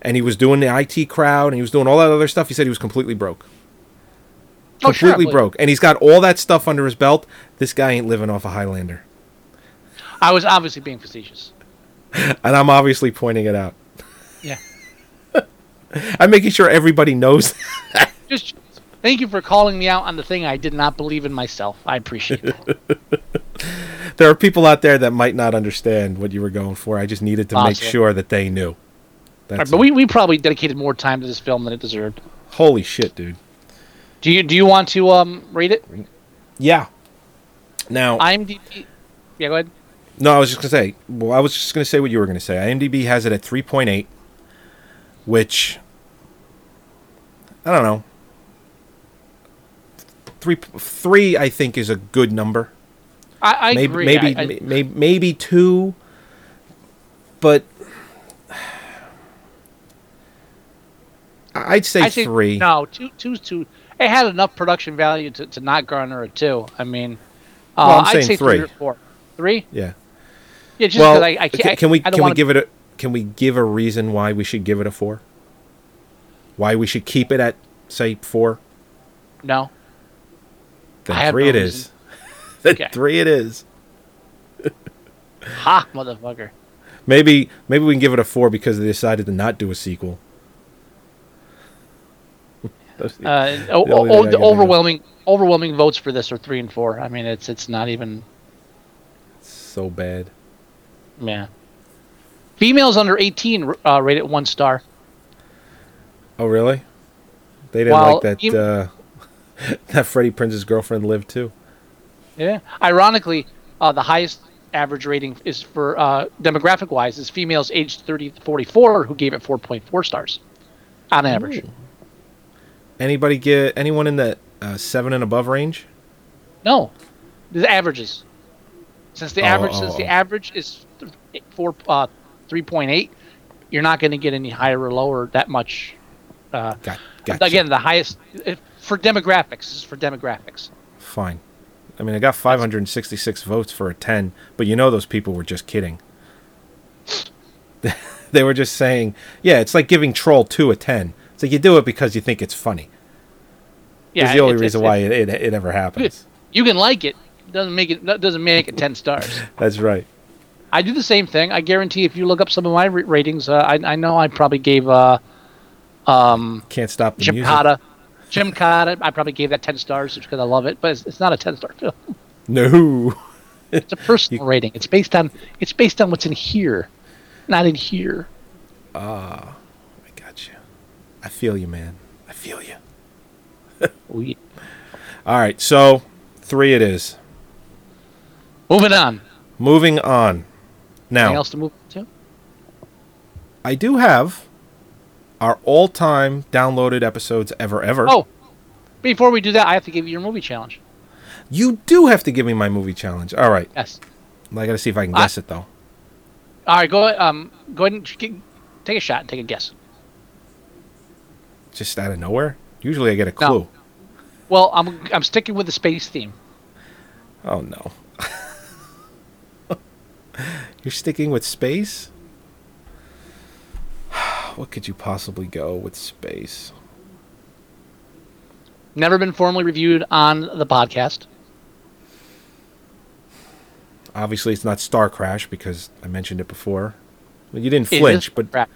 and he was doing the IT crowd and he was doing all that other stuff, he said he was completely broke. Oh, sure, Completely believe- broke, and he's got all that stuff under his belt. This guy ain't living off a Highlander, I was obviously being facetious. and I'm obviously pointing it out. Yeah. I'm making sure everybody knows. Just thank you for calling me out on the thing I did not believe in myself. I appreciate that. there are people out there that might not understand what you were going for. I just needed to make sure that they knew. Right, but we, we probably dedicated more time to this film than it deserved. holy shit, dude. Do you do you want to um rate it? Yeah. Now, IMDb. Yeah, go ahead. No, I was just gonna say. Well, I was just gonna say what you were gonna say. IMDb has it at three point eight, which I don't know. Three, three, I think is a good number. I, I maybe, agree. maybe, I, I, maybe, maybe two, but I'd say, three. No, two, two's too. It had enough production value to, to not garner a two. I mean, uh, Well, I'm I'd say three. or four. Three? Yeah. Yeah, just well, because I, I can't. can we can we give it a can we give a reason why we should give it a four? Why we should keep it at say four? No. Then three no it is. then Okay. three it is. Ha, motherfucker. Maybe maybe we can give it a four because they decided to not do a sequel. Those- Uh, o- the only o- the can think overwhelming overwhelming votes for this are three and four. I mean, it's it's not even so bad. yeah. Females under eighteen uh, rated one star. Oh, really? They didn't Well, like that. you- Uh, that Freddie Prinze's girlfriend lived too. Yeah. Ironically, uh, the highest average rating is for uh, demographic wise is females aged 30 to 44 who gave it 4.4 stars on average. Anybody get anyone in that uh, seven and above range? No, the averages. Since the Oh, average, oh, since the oh. average is th- four, uh, three point eight, you're not going to get any higher or lower that much. Uh, Got, gotcha. Again, the highest if, for demographics. This is for demographics. Fine. I mean, I got 566 votes for a 10, but you know those people were just kidding. they were just saying, yeah, it's like giving Troll 2 a 10. Like you do it because you think it's funny. Yeah, It's the only it's- reason it's- why it, it, it ever happens. You can like it. Doesn't make it. Doesn't make it ten stars. That's right. I do the same thing. I guarantee if you look up some of my ra- ratings, uh, I, I know I probably gave uh, um, Can't stop the Jim music. Cotta. Jim Cotta, I probably gave that ten stars just because I love it, but it's, it's not a ten star film. No. It's a personal rating. It's based on it's based on what's in here, not in here. Ah, you. I feel you, man. I feel you. Oh, yeah. All right, so three it is. Moving on. Moving on. Now. Anything else to move to? I do have our all-time downloaded episodes ever ever. Oh, before we do that, I have to give you your movie challenge. You do have to give me my movie challenge. All right. Yes. I got to see if I can I- guess it though. All right, go um go ahead and take a shot and take a guess. Just out of nowhere. Usually I get a No. clue. Well, I'm I'm sticking with the space theme. Oh no. You're sticking with space? What could you possibly go with space? Never been formally reviewed on the podcast. Obviously, it's not Star Crash because I mentioned it before. Well, you didn't It flinch, but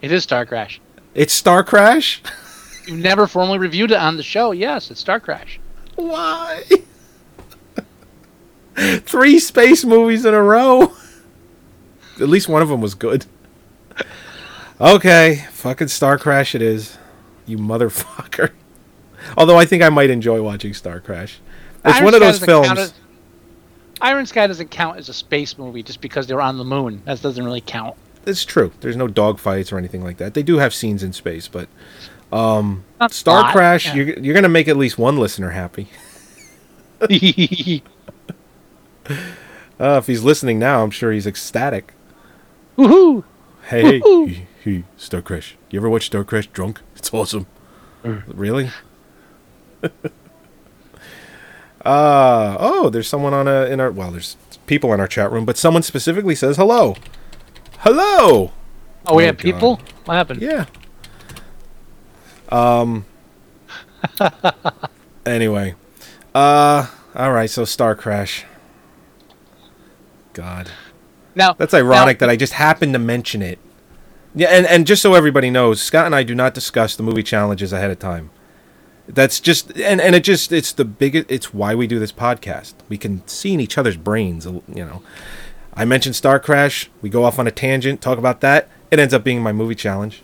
it is Star Crash. It's Star Crash. You've never formally reviewed it on the show. Yes, it's Star Crash. Why? Three space movies in a row. At least one of them was good. Okay, fucking Star Crash it is. You motherfucker. Although I think I might enjoy watching Star Crash. It's Iron one of those films. as- Iron Sky doesn't count as a space movie just because they're on the moon. That doesn't really count. It's true. There's no dogfights or anything like that. They do have scenes in space, but um, Not Star lot, Crash, yeah. you're, you're gonna make at least one listener happy. Uh, if he's listening now, I'm sure he's ecstatic. Woohoo! Hey, hey, Woohoo! hey, hey, Star Crash. You ever watch Star Crash drunk? It's awesome. Really? uh oh, there's someone on a in our well, there's people in our chat room, but someone specifically says hello. Hello. Oh, we Oh, have God. people. What happened? Yeah. Um. anyway, uh, all right. So Star Crash. God, Now that's ironic now- that I just happened to mention it. Yeah, and and just so everybody knows, Scott and I do not discuss the movie challenges ahead of time. That's just and and it just it's the biggest. It's why we do this podcast. We can see in each other's brains. You know, I mentioned Star Crash. We go off on a tangent, talk about that. It ends up being my movie challenge.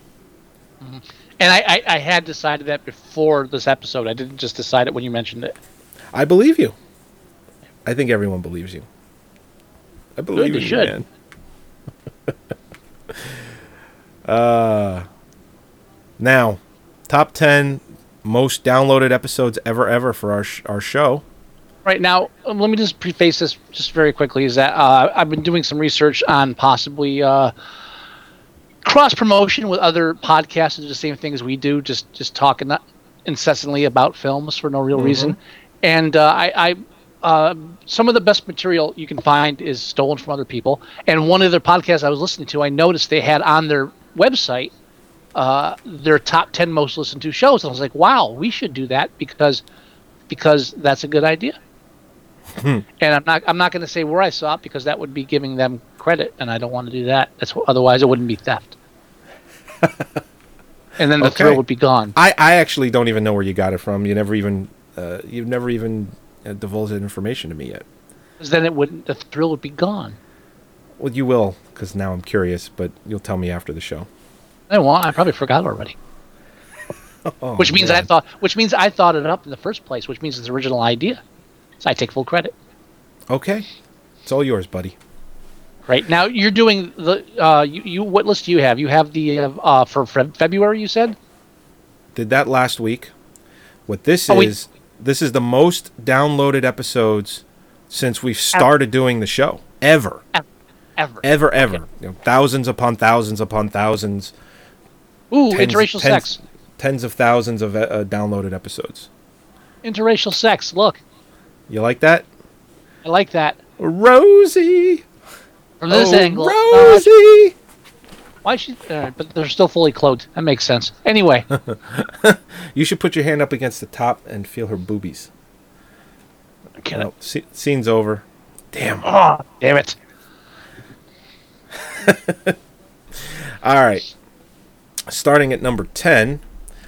And I, I, I had decided that before this episode. I didn't just decide it when you mentioned it. I believe you. I think everyone believes you. I believe they you, should. man. uh, now, top ten most downloaded episodes ever, ever for our sh- our show. Right now, um, let me just preface this just very quickly. Is that uh, I've been doing some research on possibly uh, cross promotion with other podcasts do the same thing as we do, just just talking incessantly about films for no real reason. And uh, I, I uh, some of the best material you can find is stolen from other people. And one of the podcasts I was listening to, I noticed they had on their website uh, their top ten most listened to shows. And I was like, wow, we should do that because because that's a good idea. And I'm not I'm not going to say where I saw it because that would be giving them credit, and I don't want to do that. That's wh- otherwise it wouldn't be theft. and then the Okay. thrill would be gone. I, I actually don't even know where you got it from. You never even uh, you've never even uh, divulged that information to me yet. 'Cause then it wouldn't the thrill would be gone. Well, you will, because now I'm curious, but you'll tell me after the show. I won't. I probably forgot already. Oh, which means I thought, which means I thought it up in the first place. Which means it's the original idea. So I take full credit. Okay, it's all yours, buddy. Right now, you're doing the uh, you, you what list do you have? You have the uh, uh for Feb- February. You said Did that last week. What this Oh, wait. is, this is the most downloaded episodes since we've started doing the show ever, ever. ever, ever. You know, thousands upon thousands upon thousands. Ooh, tens- interracial tens- sex. Tens of thousands of uh, downloaded episodes. Interracial sex. Look, You like that, I like that. Rosie? From this Oh, angle, uh, Rosie. why she? Uh, but they're still fully clothed. That makes sense. Anyway, You should put your hand up against the top and feel her boobies. Can Oh, sce- scene's over. Damn. oh, damn it. All right. Starting at number 10.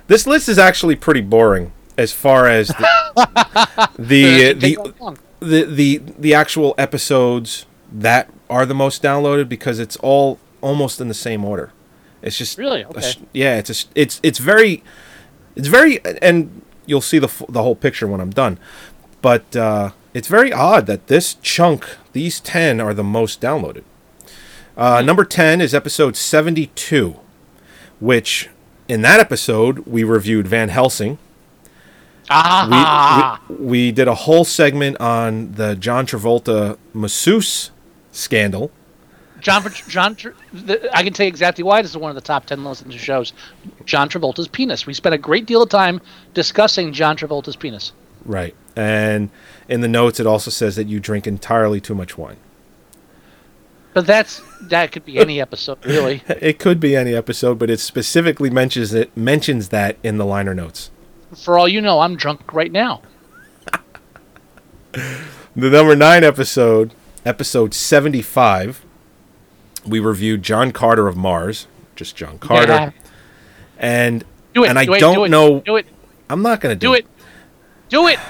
This list is actually pretty boring as far as the the, Doesn't the, the the the actual episodes that are the most downloaded because it's all almost in the same order. It's just Really? Okay. sh- yeah, it's a, it's it's very it's very and you'll see the the whole picture when I'm done. But uh, it's very odd that this chunk, these 10 are the most downloaded. Uh, number 10 is episode 72, which in that episode we reviewed Van Helsing. Ah, We, we, we did a whole segment on the John Travolta masseuse scandal. John, John, I can tell you exactly why this is one of the top ten listened to shows. John Travolta's penis. We spent a great deal of time discussing John Travolta's penis. Right. And in the notes, it also says that you drink entirely too much wine. But that's that could be any episode, really. It could be any episode, but it specifically mentions it mentions that in the liner notes. For all you know, I'm drunk right now. The number nine episode, episode seventy-five, we reviewed John Carter of Mars, just John Carter, Yeah. and Do it. and I do it, don't do it, know. Do it. I'm not gonna do, Do it. Do it.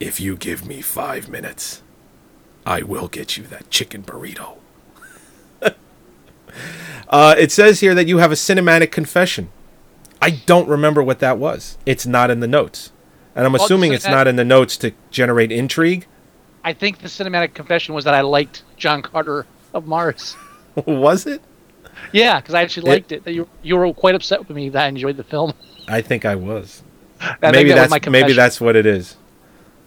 If you give me five minutes, I will get you that chicken burrito. uh, it says here that you have a cinematic confession. I don't remember what that was. It's not in the notes. And I'm assuming it's not in the notes to generate intrigue. I think the cinematic confession was that I liked John Carter of Mars. was it? Yeah, because I actually liked it. You, you were quite upset with me that I enjoyed the film. I think I was. I maybe that that's my maybe that's what it is.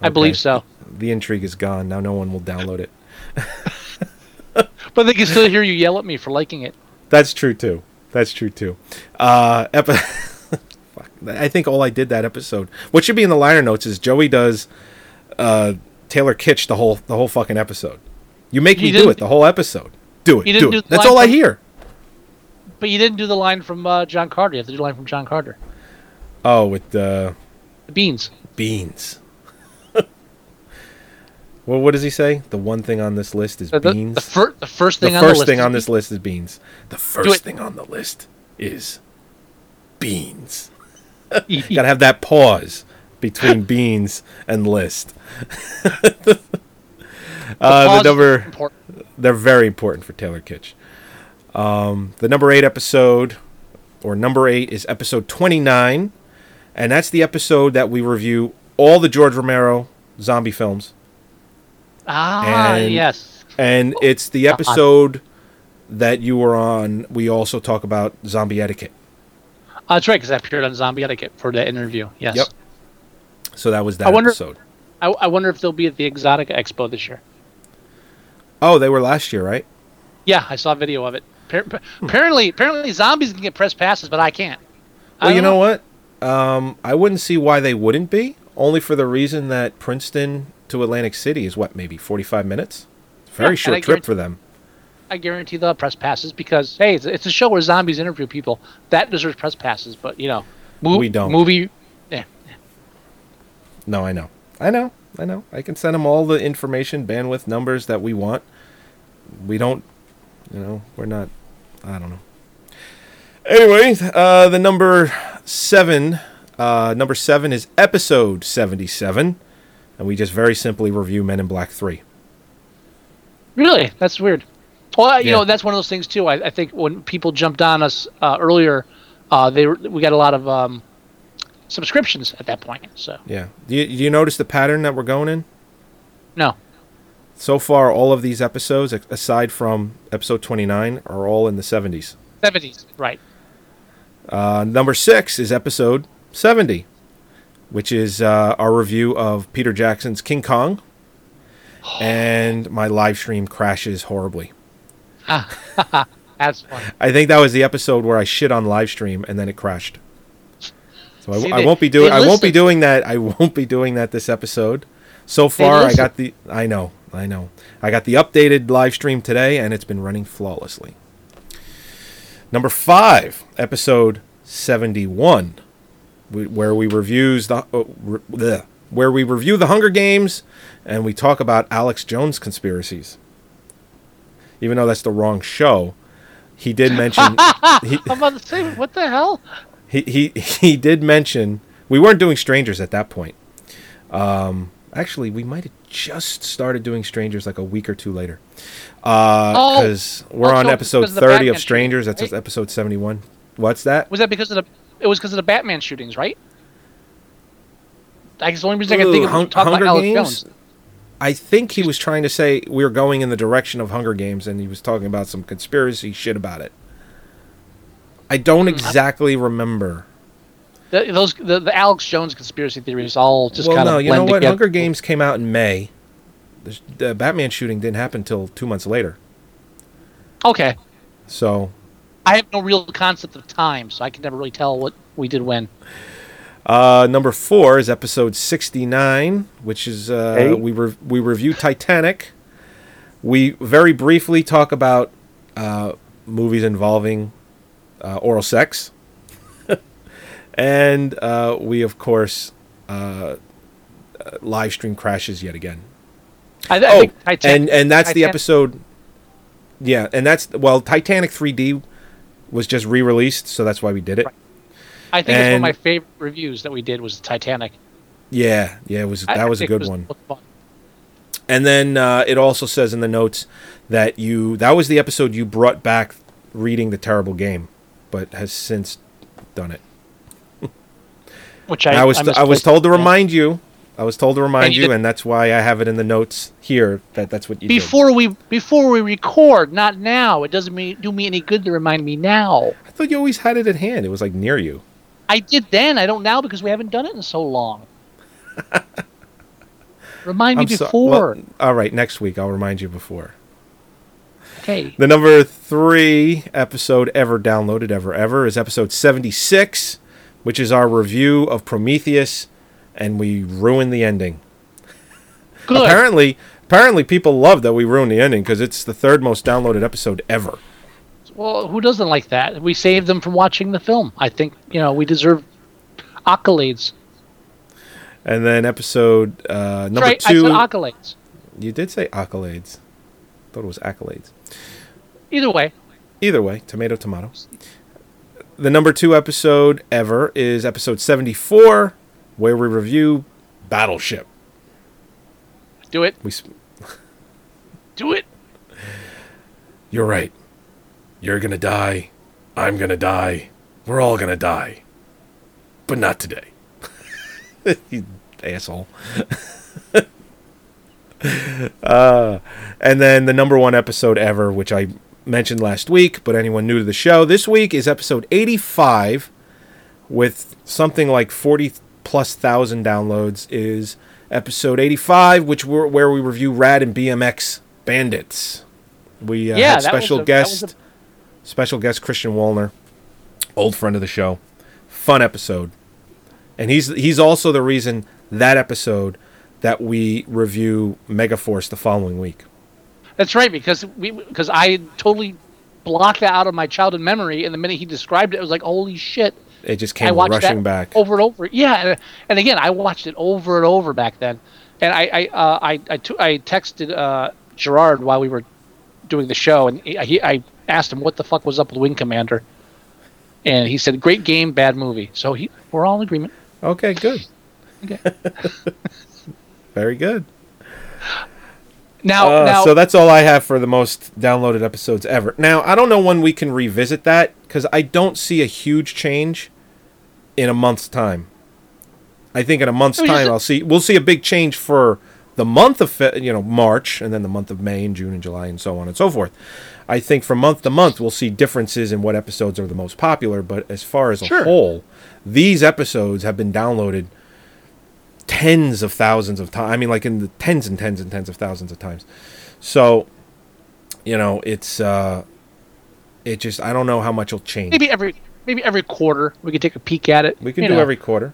I believe so. The intrigue is gone. Now no one will download it. But they can still hear you yell at me for liking it. That's true too. That's true too. Uh, epi- Fuck. I think all I did that episode. What should be in the liner notes is Joey does uh, Taylor Kitsch the whole the whole fucking episode. You make You me do it the whole episode. Do it. You Do it. do That's all I hear. But you didn't do the line from uh, John Carter. You have to do the line from John Carter. Oh, with the The beans. beans. Well, what does he say? The one thing on this list is The, beans. the, fir- the first thing the on first the list. thing on this list is beans. The first thing on the list is beans. Gotta have that pause between beans and list. uh, the, number they're very important for Taylor Kitsch. Um, the number eight episode, or number eight, is episode twenty nine, and that's the episode that we review all the George Romero zombie films. Ah, And- yes. And it's the episode that you were on. We also talk about zombie etiquette. Uh, that's right, because I appeared on Zombie Etiquette for the interview. Yes. Yep. So that was that I wonder- episode. I, I wonder if they'll be at the Exotica Expo this year. Oh, they were last year, right? Yeah, I saw a video of it. Appar- Apparently, apparently, zombies can get press passes, but I can't. I Well, you don't know what? Um, I wouldn't see why they wouldn't be. Only for the reason that Princeton to Atlantic City is what, maybe forty-five minutes. Very Yeah, short trip for them. I guarantee they'll press passes because hey, it's, it's a show where zombies interview people. That deserves press passes, but you know, mo- We don't. movie. Yeah, No, I know. I know. I know. I can send them all the information, bandwidth, numbers that we want. We don't, you know, we're not, I don't know. Anyway, uh, the number seven, uh, number seven is episode seventy-seven, and we just very simply review Men in Black Three. Really, that's weird. Well, you Yeah. know, that's one of those things too. I, I think when people jumped on us uh, earlier, uh, they were, we got a lot of um, subscriptions at that point. So Yeah. Do you, do you notice the pattern that we're going in? no, So far, all of these episodes, aside from episode twenty-nine, are all in the seventies. seventies, right? Uh, number six is episode 70, which is uh, our review of Peter Jackson's King Kong. And my live stream crashes horribly. That's fun. I think that was the episode where I shit on live stream and then it crashed. So I, See, I they- won't be doing. I won't be doing that. I won't be doing that this episode. So far, I got the. I know. I know. I got the updated live stream today, and it's been running flawlessly. Number five, episode seventy-one, we, where we reviews the uh, re, bleh, where we review the Hunger Games, and we talk about Alex Jones conspiracies. Even though that's the wrong show, he did mention. he, I'm about to say, what the hell? he he he did mention we weren't doing strangers at that point. Um, actually, we might have just started doing strangers like a week or two later, Oh, because we're well, on episode of thirty of Strangers. shooting, That's episode seventy-one. What's that? Was that because of the? It was because of the Batman shootings, right? I guess the only reason I can think of Hun- talking Hunger about Alex Games? Jones. I think he was trying to say we are going in the direction of Hunger Games, and he was talking about some conspiracy shit about it. I don't mm-hmm. exactly remember. The, those the, the Alex Jones conspiracy theories all just well, kind no, of you know what? together. Hunger Games came out in May. The, the Batman shooting didn't happen until two months later. Okay, So I have no real concept of time, so I can never really tell what we did when. Uh, number four is episode sixty-nine, which is uh, Hey. we re- we review Titanic. We very briefly talk about uh, movies involving uh, oral sex, and uh, we of course uh, uh, live stream crashes yet again. I, I oh, think Titan- and and that's the episode. Yeah, and that's well, Titanic 3D was just re-released, so that's why we did it. I think it's one of my favorite reviews that we did was Titanic. Yeah, yeah, it was I- that I was a good was one. And then uh, it also says in the notes that you that was the episode you brought back reading the terrible game, but has since done it. Which I, I, was I I was told to remind you. I was told to remind you you, and that's why I have it in the notes here. That that's what you before we before we record, not now. It doesn't mean, do me any good to remind me now. I thought you always had it at hand. It was like near you. I did then. I don't now because we haven't done it in so long. Remind me so- before. well, all right, next week I'll remind you before. okay. The number three episode ever downloaded ever ever is episode seventy six, which is our review of Prometheus, and we ruined the ending. Good. Apparently, apparently people love that we ruined the ending because it's the third most downloaded episode ever. Well, who doesn't like that? We saved them from watching the film. I think you know we deserve accolades. And then episode uh, number right, two, I said accolades. you did say accolades. Thought it was accolades. Either way, Either way, tomato, tomato. The number two episode ever is episode seventy four, where we review Battleship. do it. We, sp- Do it. you're right. You're gonna die. I'm gonna die. We're all gonna die, but not today. you asshole. uh, and then the number one episode ever, which I mentioned last week, but anyone new to the show, this week is episode 85 with something like 40 plus thousand downloads. Is episode 85, which we're, where we review Rad and BMX Bandits. We uh, Yeah, had special a- guest, special guest Christian Wallner, old friend of the show. Fun episode, and he's he's also the reason that episode that we review Megaforce the following week. That's right because we because I totally blocked that out of my childhood memory, and the minute he described it, it was like, holy shit! It just came watched rushing back. over and over. Yeah, and, and again, I watched it over and over back then, and I I uh, I I, t- I texted uh, Gerard while we were doing the show, and he I asked him what the fuck was up with Wing Commander, and he said, "Great game, bad movie." So he, we're all in agreement. Okay, good. Okay. Very good. Now, Uh, now, so that's all I have for the most downloaded episodes ever. Now, I don't know when we can revisit that because I don't see a huge change in a month's time. I think in a month's Oh, time, I'll see we'll see a big change for the month of you know March and then the month of May and June and July and so on and so forth. I think from month to month we'll see differences in what episodes are the most popular. But as far as a whole, these episodes have been downloaded tens of thousands of times. I mean, like in the tens and tens and tens of thousands of times. So, you know, it's uh, it just I don't know how much will change. maybe every maybe every quarter we could take a peek at it. we can do know. every quarter.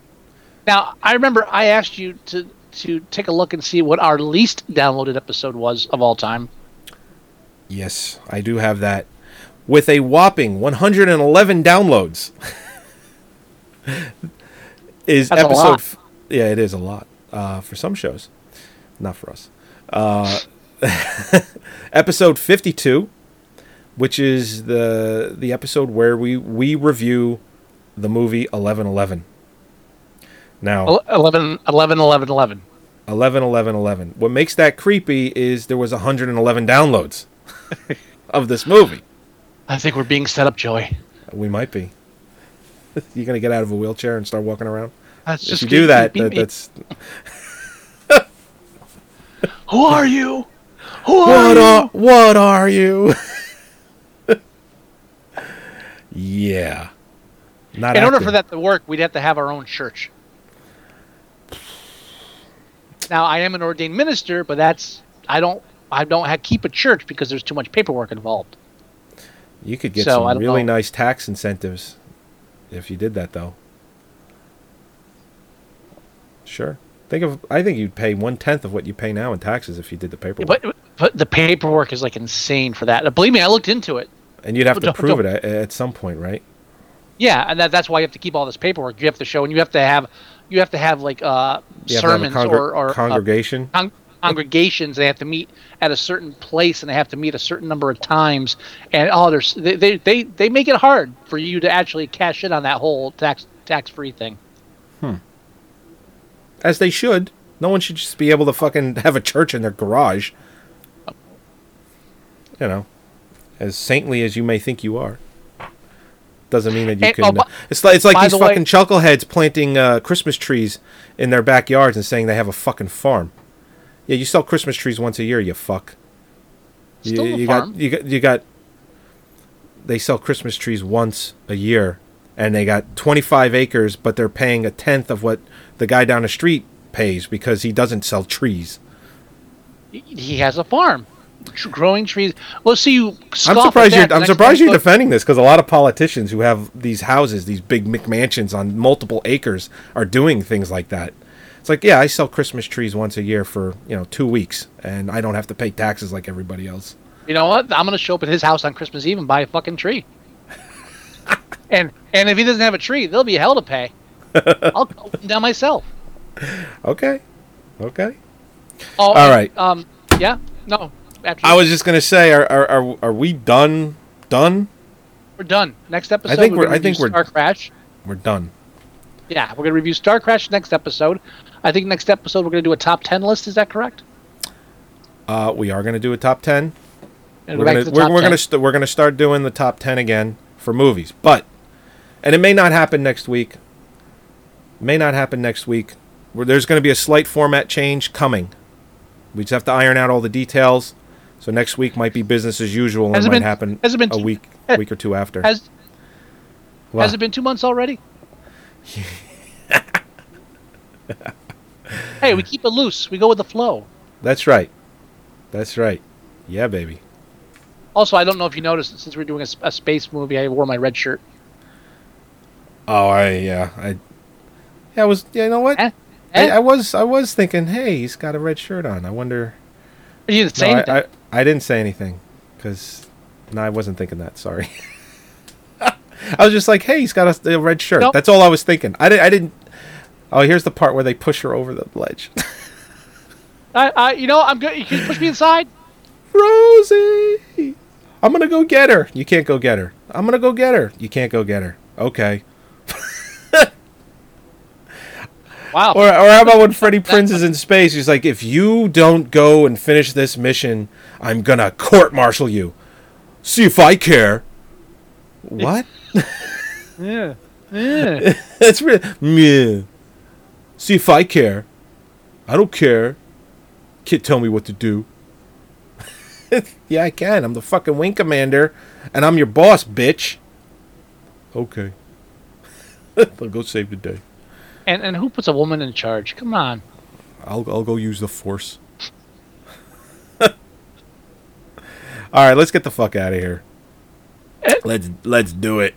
Now, I remember I asked you to to take a look and see what our least downloaded episode was of all time. Yes, I do have that with a whopping 111 downloads. is That's a episode lot. f- Yeah, it is a lot uh, for some shows, not for us. Uh, episode 52, which is the the episode where we we review the movie 1111. Now, Ele- 11, 11, 11, 11. 11 11 11 what makes that creepy is there was 111 downloads of this movie I think we're being set up, Joey. we might be You're gonna get out of a wheelchair and start walking around That's if just you do that, that that's Who are you? Who are what you? are what are you yeah not In order for that to work, we'd have to have our own church. Now, I am an ordained minister, but that's I don't I don't have, keep a church because there's too much paperwork involved. you could get so, some really know. nice tax incentives if you did that though sure think of i think you'd pay one tenth of what you pay now in taxes if you did the paperwork But but the paperwork is like insane for that. Believe me, I looked into it. And you'd have to Don't- prove it at, at some point, right? Yeah, and that, that's why you have to keep all this paperwork. You have to show, and you have to have, you have to have like uh, You have have sermons or, or uh, congregation. con- congregations. They have to meet at a certain place, and they have to meet a certain number of times. And oh, there's they, they they they make it hard for you to actually cash in on that whole tax tax free thing. As they should. No one should just be able to fucking have a church in their garage. You know, as saintly as you may think you are, doesn't mean that you can. oh, bu- it's like it's like these the way- fucking chuckleheads planting uh, Christmas trees in their backyards and saying they have a fucking farm. Yeah, you sell Christmas trees once a year, you fuck. You, Still a you farm. got you got you got. They sell Christmas trees once a year, and they got 25 acres, but they're paying a tenth of what the guy down the street pays because he doesn't sell trees. He- has a farm, growing trees. Well, see you. I'm surprised you're. I'm surprised you're defending this because a lot of politicians who have these houses, these big McMansions on multiple acres, are doing things like that. It's like, yeah, I sell Christmas trees once a year for you know two weeks, and I don't have to pay taxes like everybody else. You know what? I'm gonna show up at his house on Christmas Eve and buy a fucking tree. and and if he doesn't have a tree, there'll be hell to pay. I'll cut them down myself. Okay, okay. Oh, All and, right. Um. Yeah. No. After I was just gonna say, are are are, are we done? Done? we're done. Next episode. I think we're we're- I think review we're- Star Crash. We're done. Yeah, we're gonna review Star Crash next episode. I think next episode we're gonna do a top ten list. Is that correct? Uh, we are gonna do a top ten. And we're gonna the we're, we're 10. gonna st- we're gonna start doing the top ten again for movies, but and it may not happen next week. May not happen next week. Where there's going to be a slight format change coming. We just have to iron out all the details. So next week might be business as usual, and Has it might been- happen has it been a two- week eh, week or two after. Has What? has it been two months already? hey, we keep it loose. We go with the flow. That's right. That's right. Yeah, baby. Also, I don't know if you noticed since we're doing a space movie, I wore my red shirt. Oh, I yeah, I yeah, I was. Yeah, you know what? Eh? I, Eh? I was I was thinking, hey, he's got a red shirt on. I wonder. Are you didn't say No. I, I, didn't say anything because no, I wasn't thinking that. Sorry. I was just like, hey, he's got a, a red shirt. Nope. That's all I was thinking. I, didn't. I didn't. Oh, here's the part where they push her over the ledge. I, I, you know, I'm good. You can push me inside. Rosie, I'm gonna go get her. You can't go get her. I'm gonna go get her. You can't go get her. Okay. Wow. Or, or how about when Freddie Prinze is in space? He's like, if you don't go and finish this mission, I'm gonna court martial you. See if I care. What? yeah. Yeah. That's really yeah. See if I care. I don't care. Can't tell me what to do. yeah, I can. I'm the fucking wing commander, and I'm your boss, bitch. Okay. I'll go save the day. And and who puts a woman in charge? Come on. I'll I'll go use the force. All right, let's get the fuck out of here. Let's let's do it.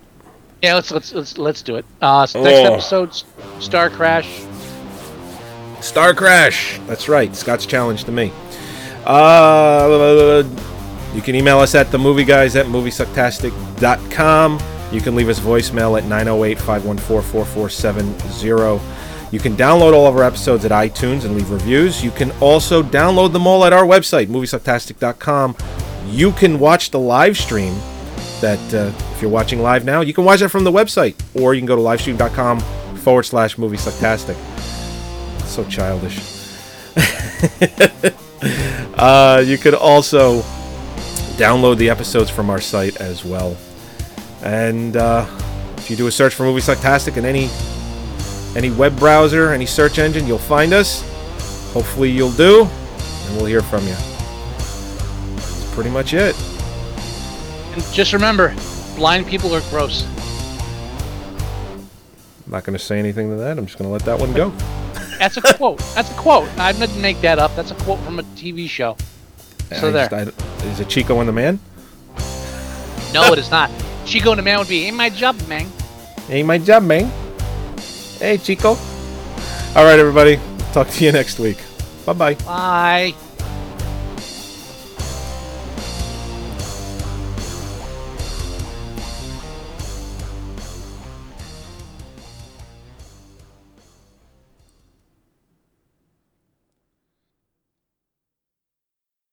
Yeah, let's let's let's let's do it. Uh, so Oh. next episode, S- Star Crash. Star Crash. That's right. Scott's challenge to me. Uh, you can email us at the movie guys at moviesucktastic.com. You can leave us voicemail at 908 514 4470. You can download all of our episodes at iTunes and leave reviews. You can also download them all at our website, moviesucktastic.com. You can watch the live stream that, uh, if you're watching live now, you can watch it from the website, or you can go to livestream.com forward slash moviesucktastic. So childish. uh, you could also download the episodes from our site as well. And uh, if you do a search for Movie Sucktastic in any any web browser, any search engine, you'll find us. Hopefully you'll do, and we'll hear from you. Pretty much it. And just remember, blind people are gross. I'm not going to say anything to that. I'm just going to let that one go. That's a quote. That's a quote. I didn't make that up. That's a quote from a TV show. So I there. just- I- is it Chico and the Man? No, it is not. Chico and the man would be ain't my job, man. Ain't my job, man. Hey, Chico. All right, everybody. Talk to you next week. Bye bye. Bye.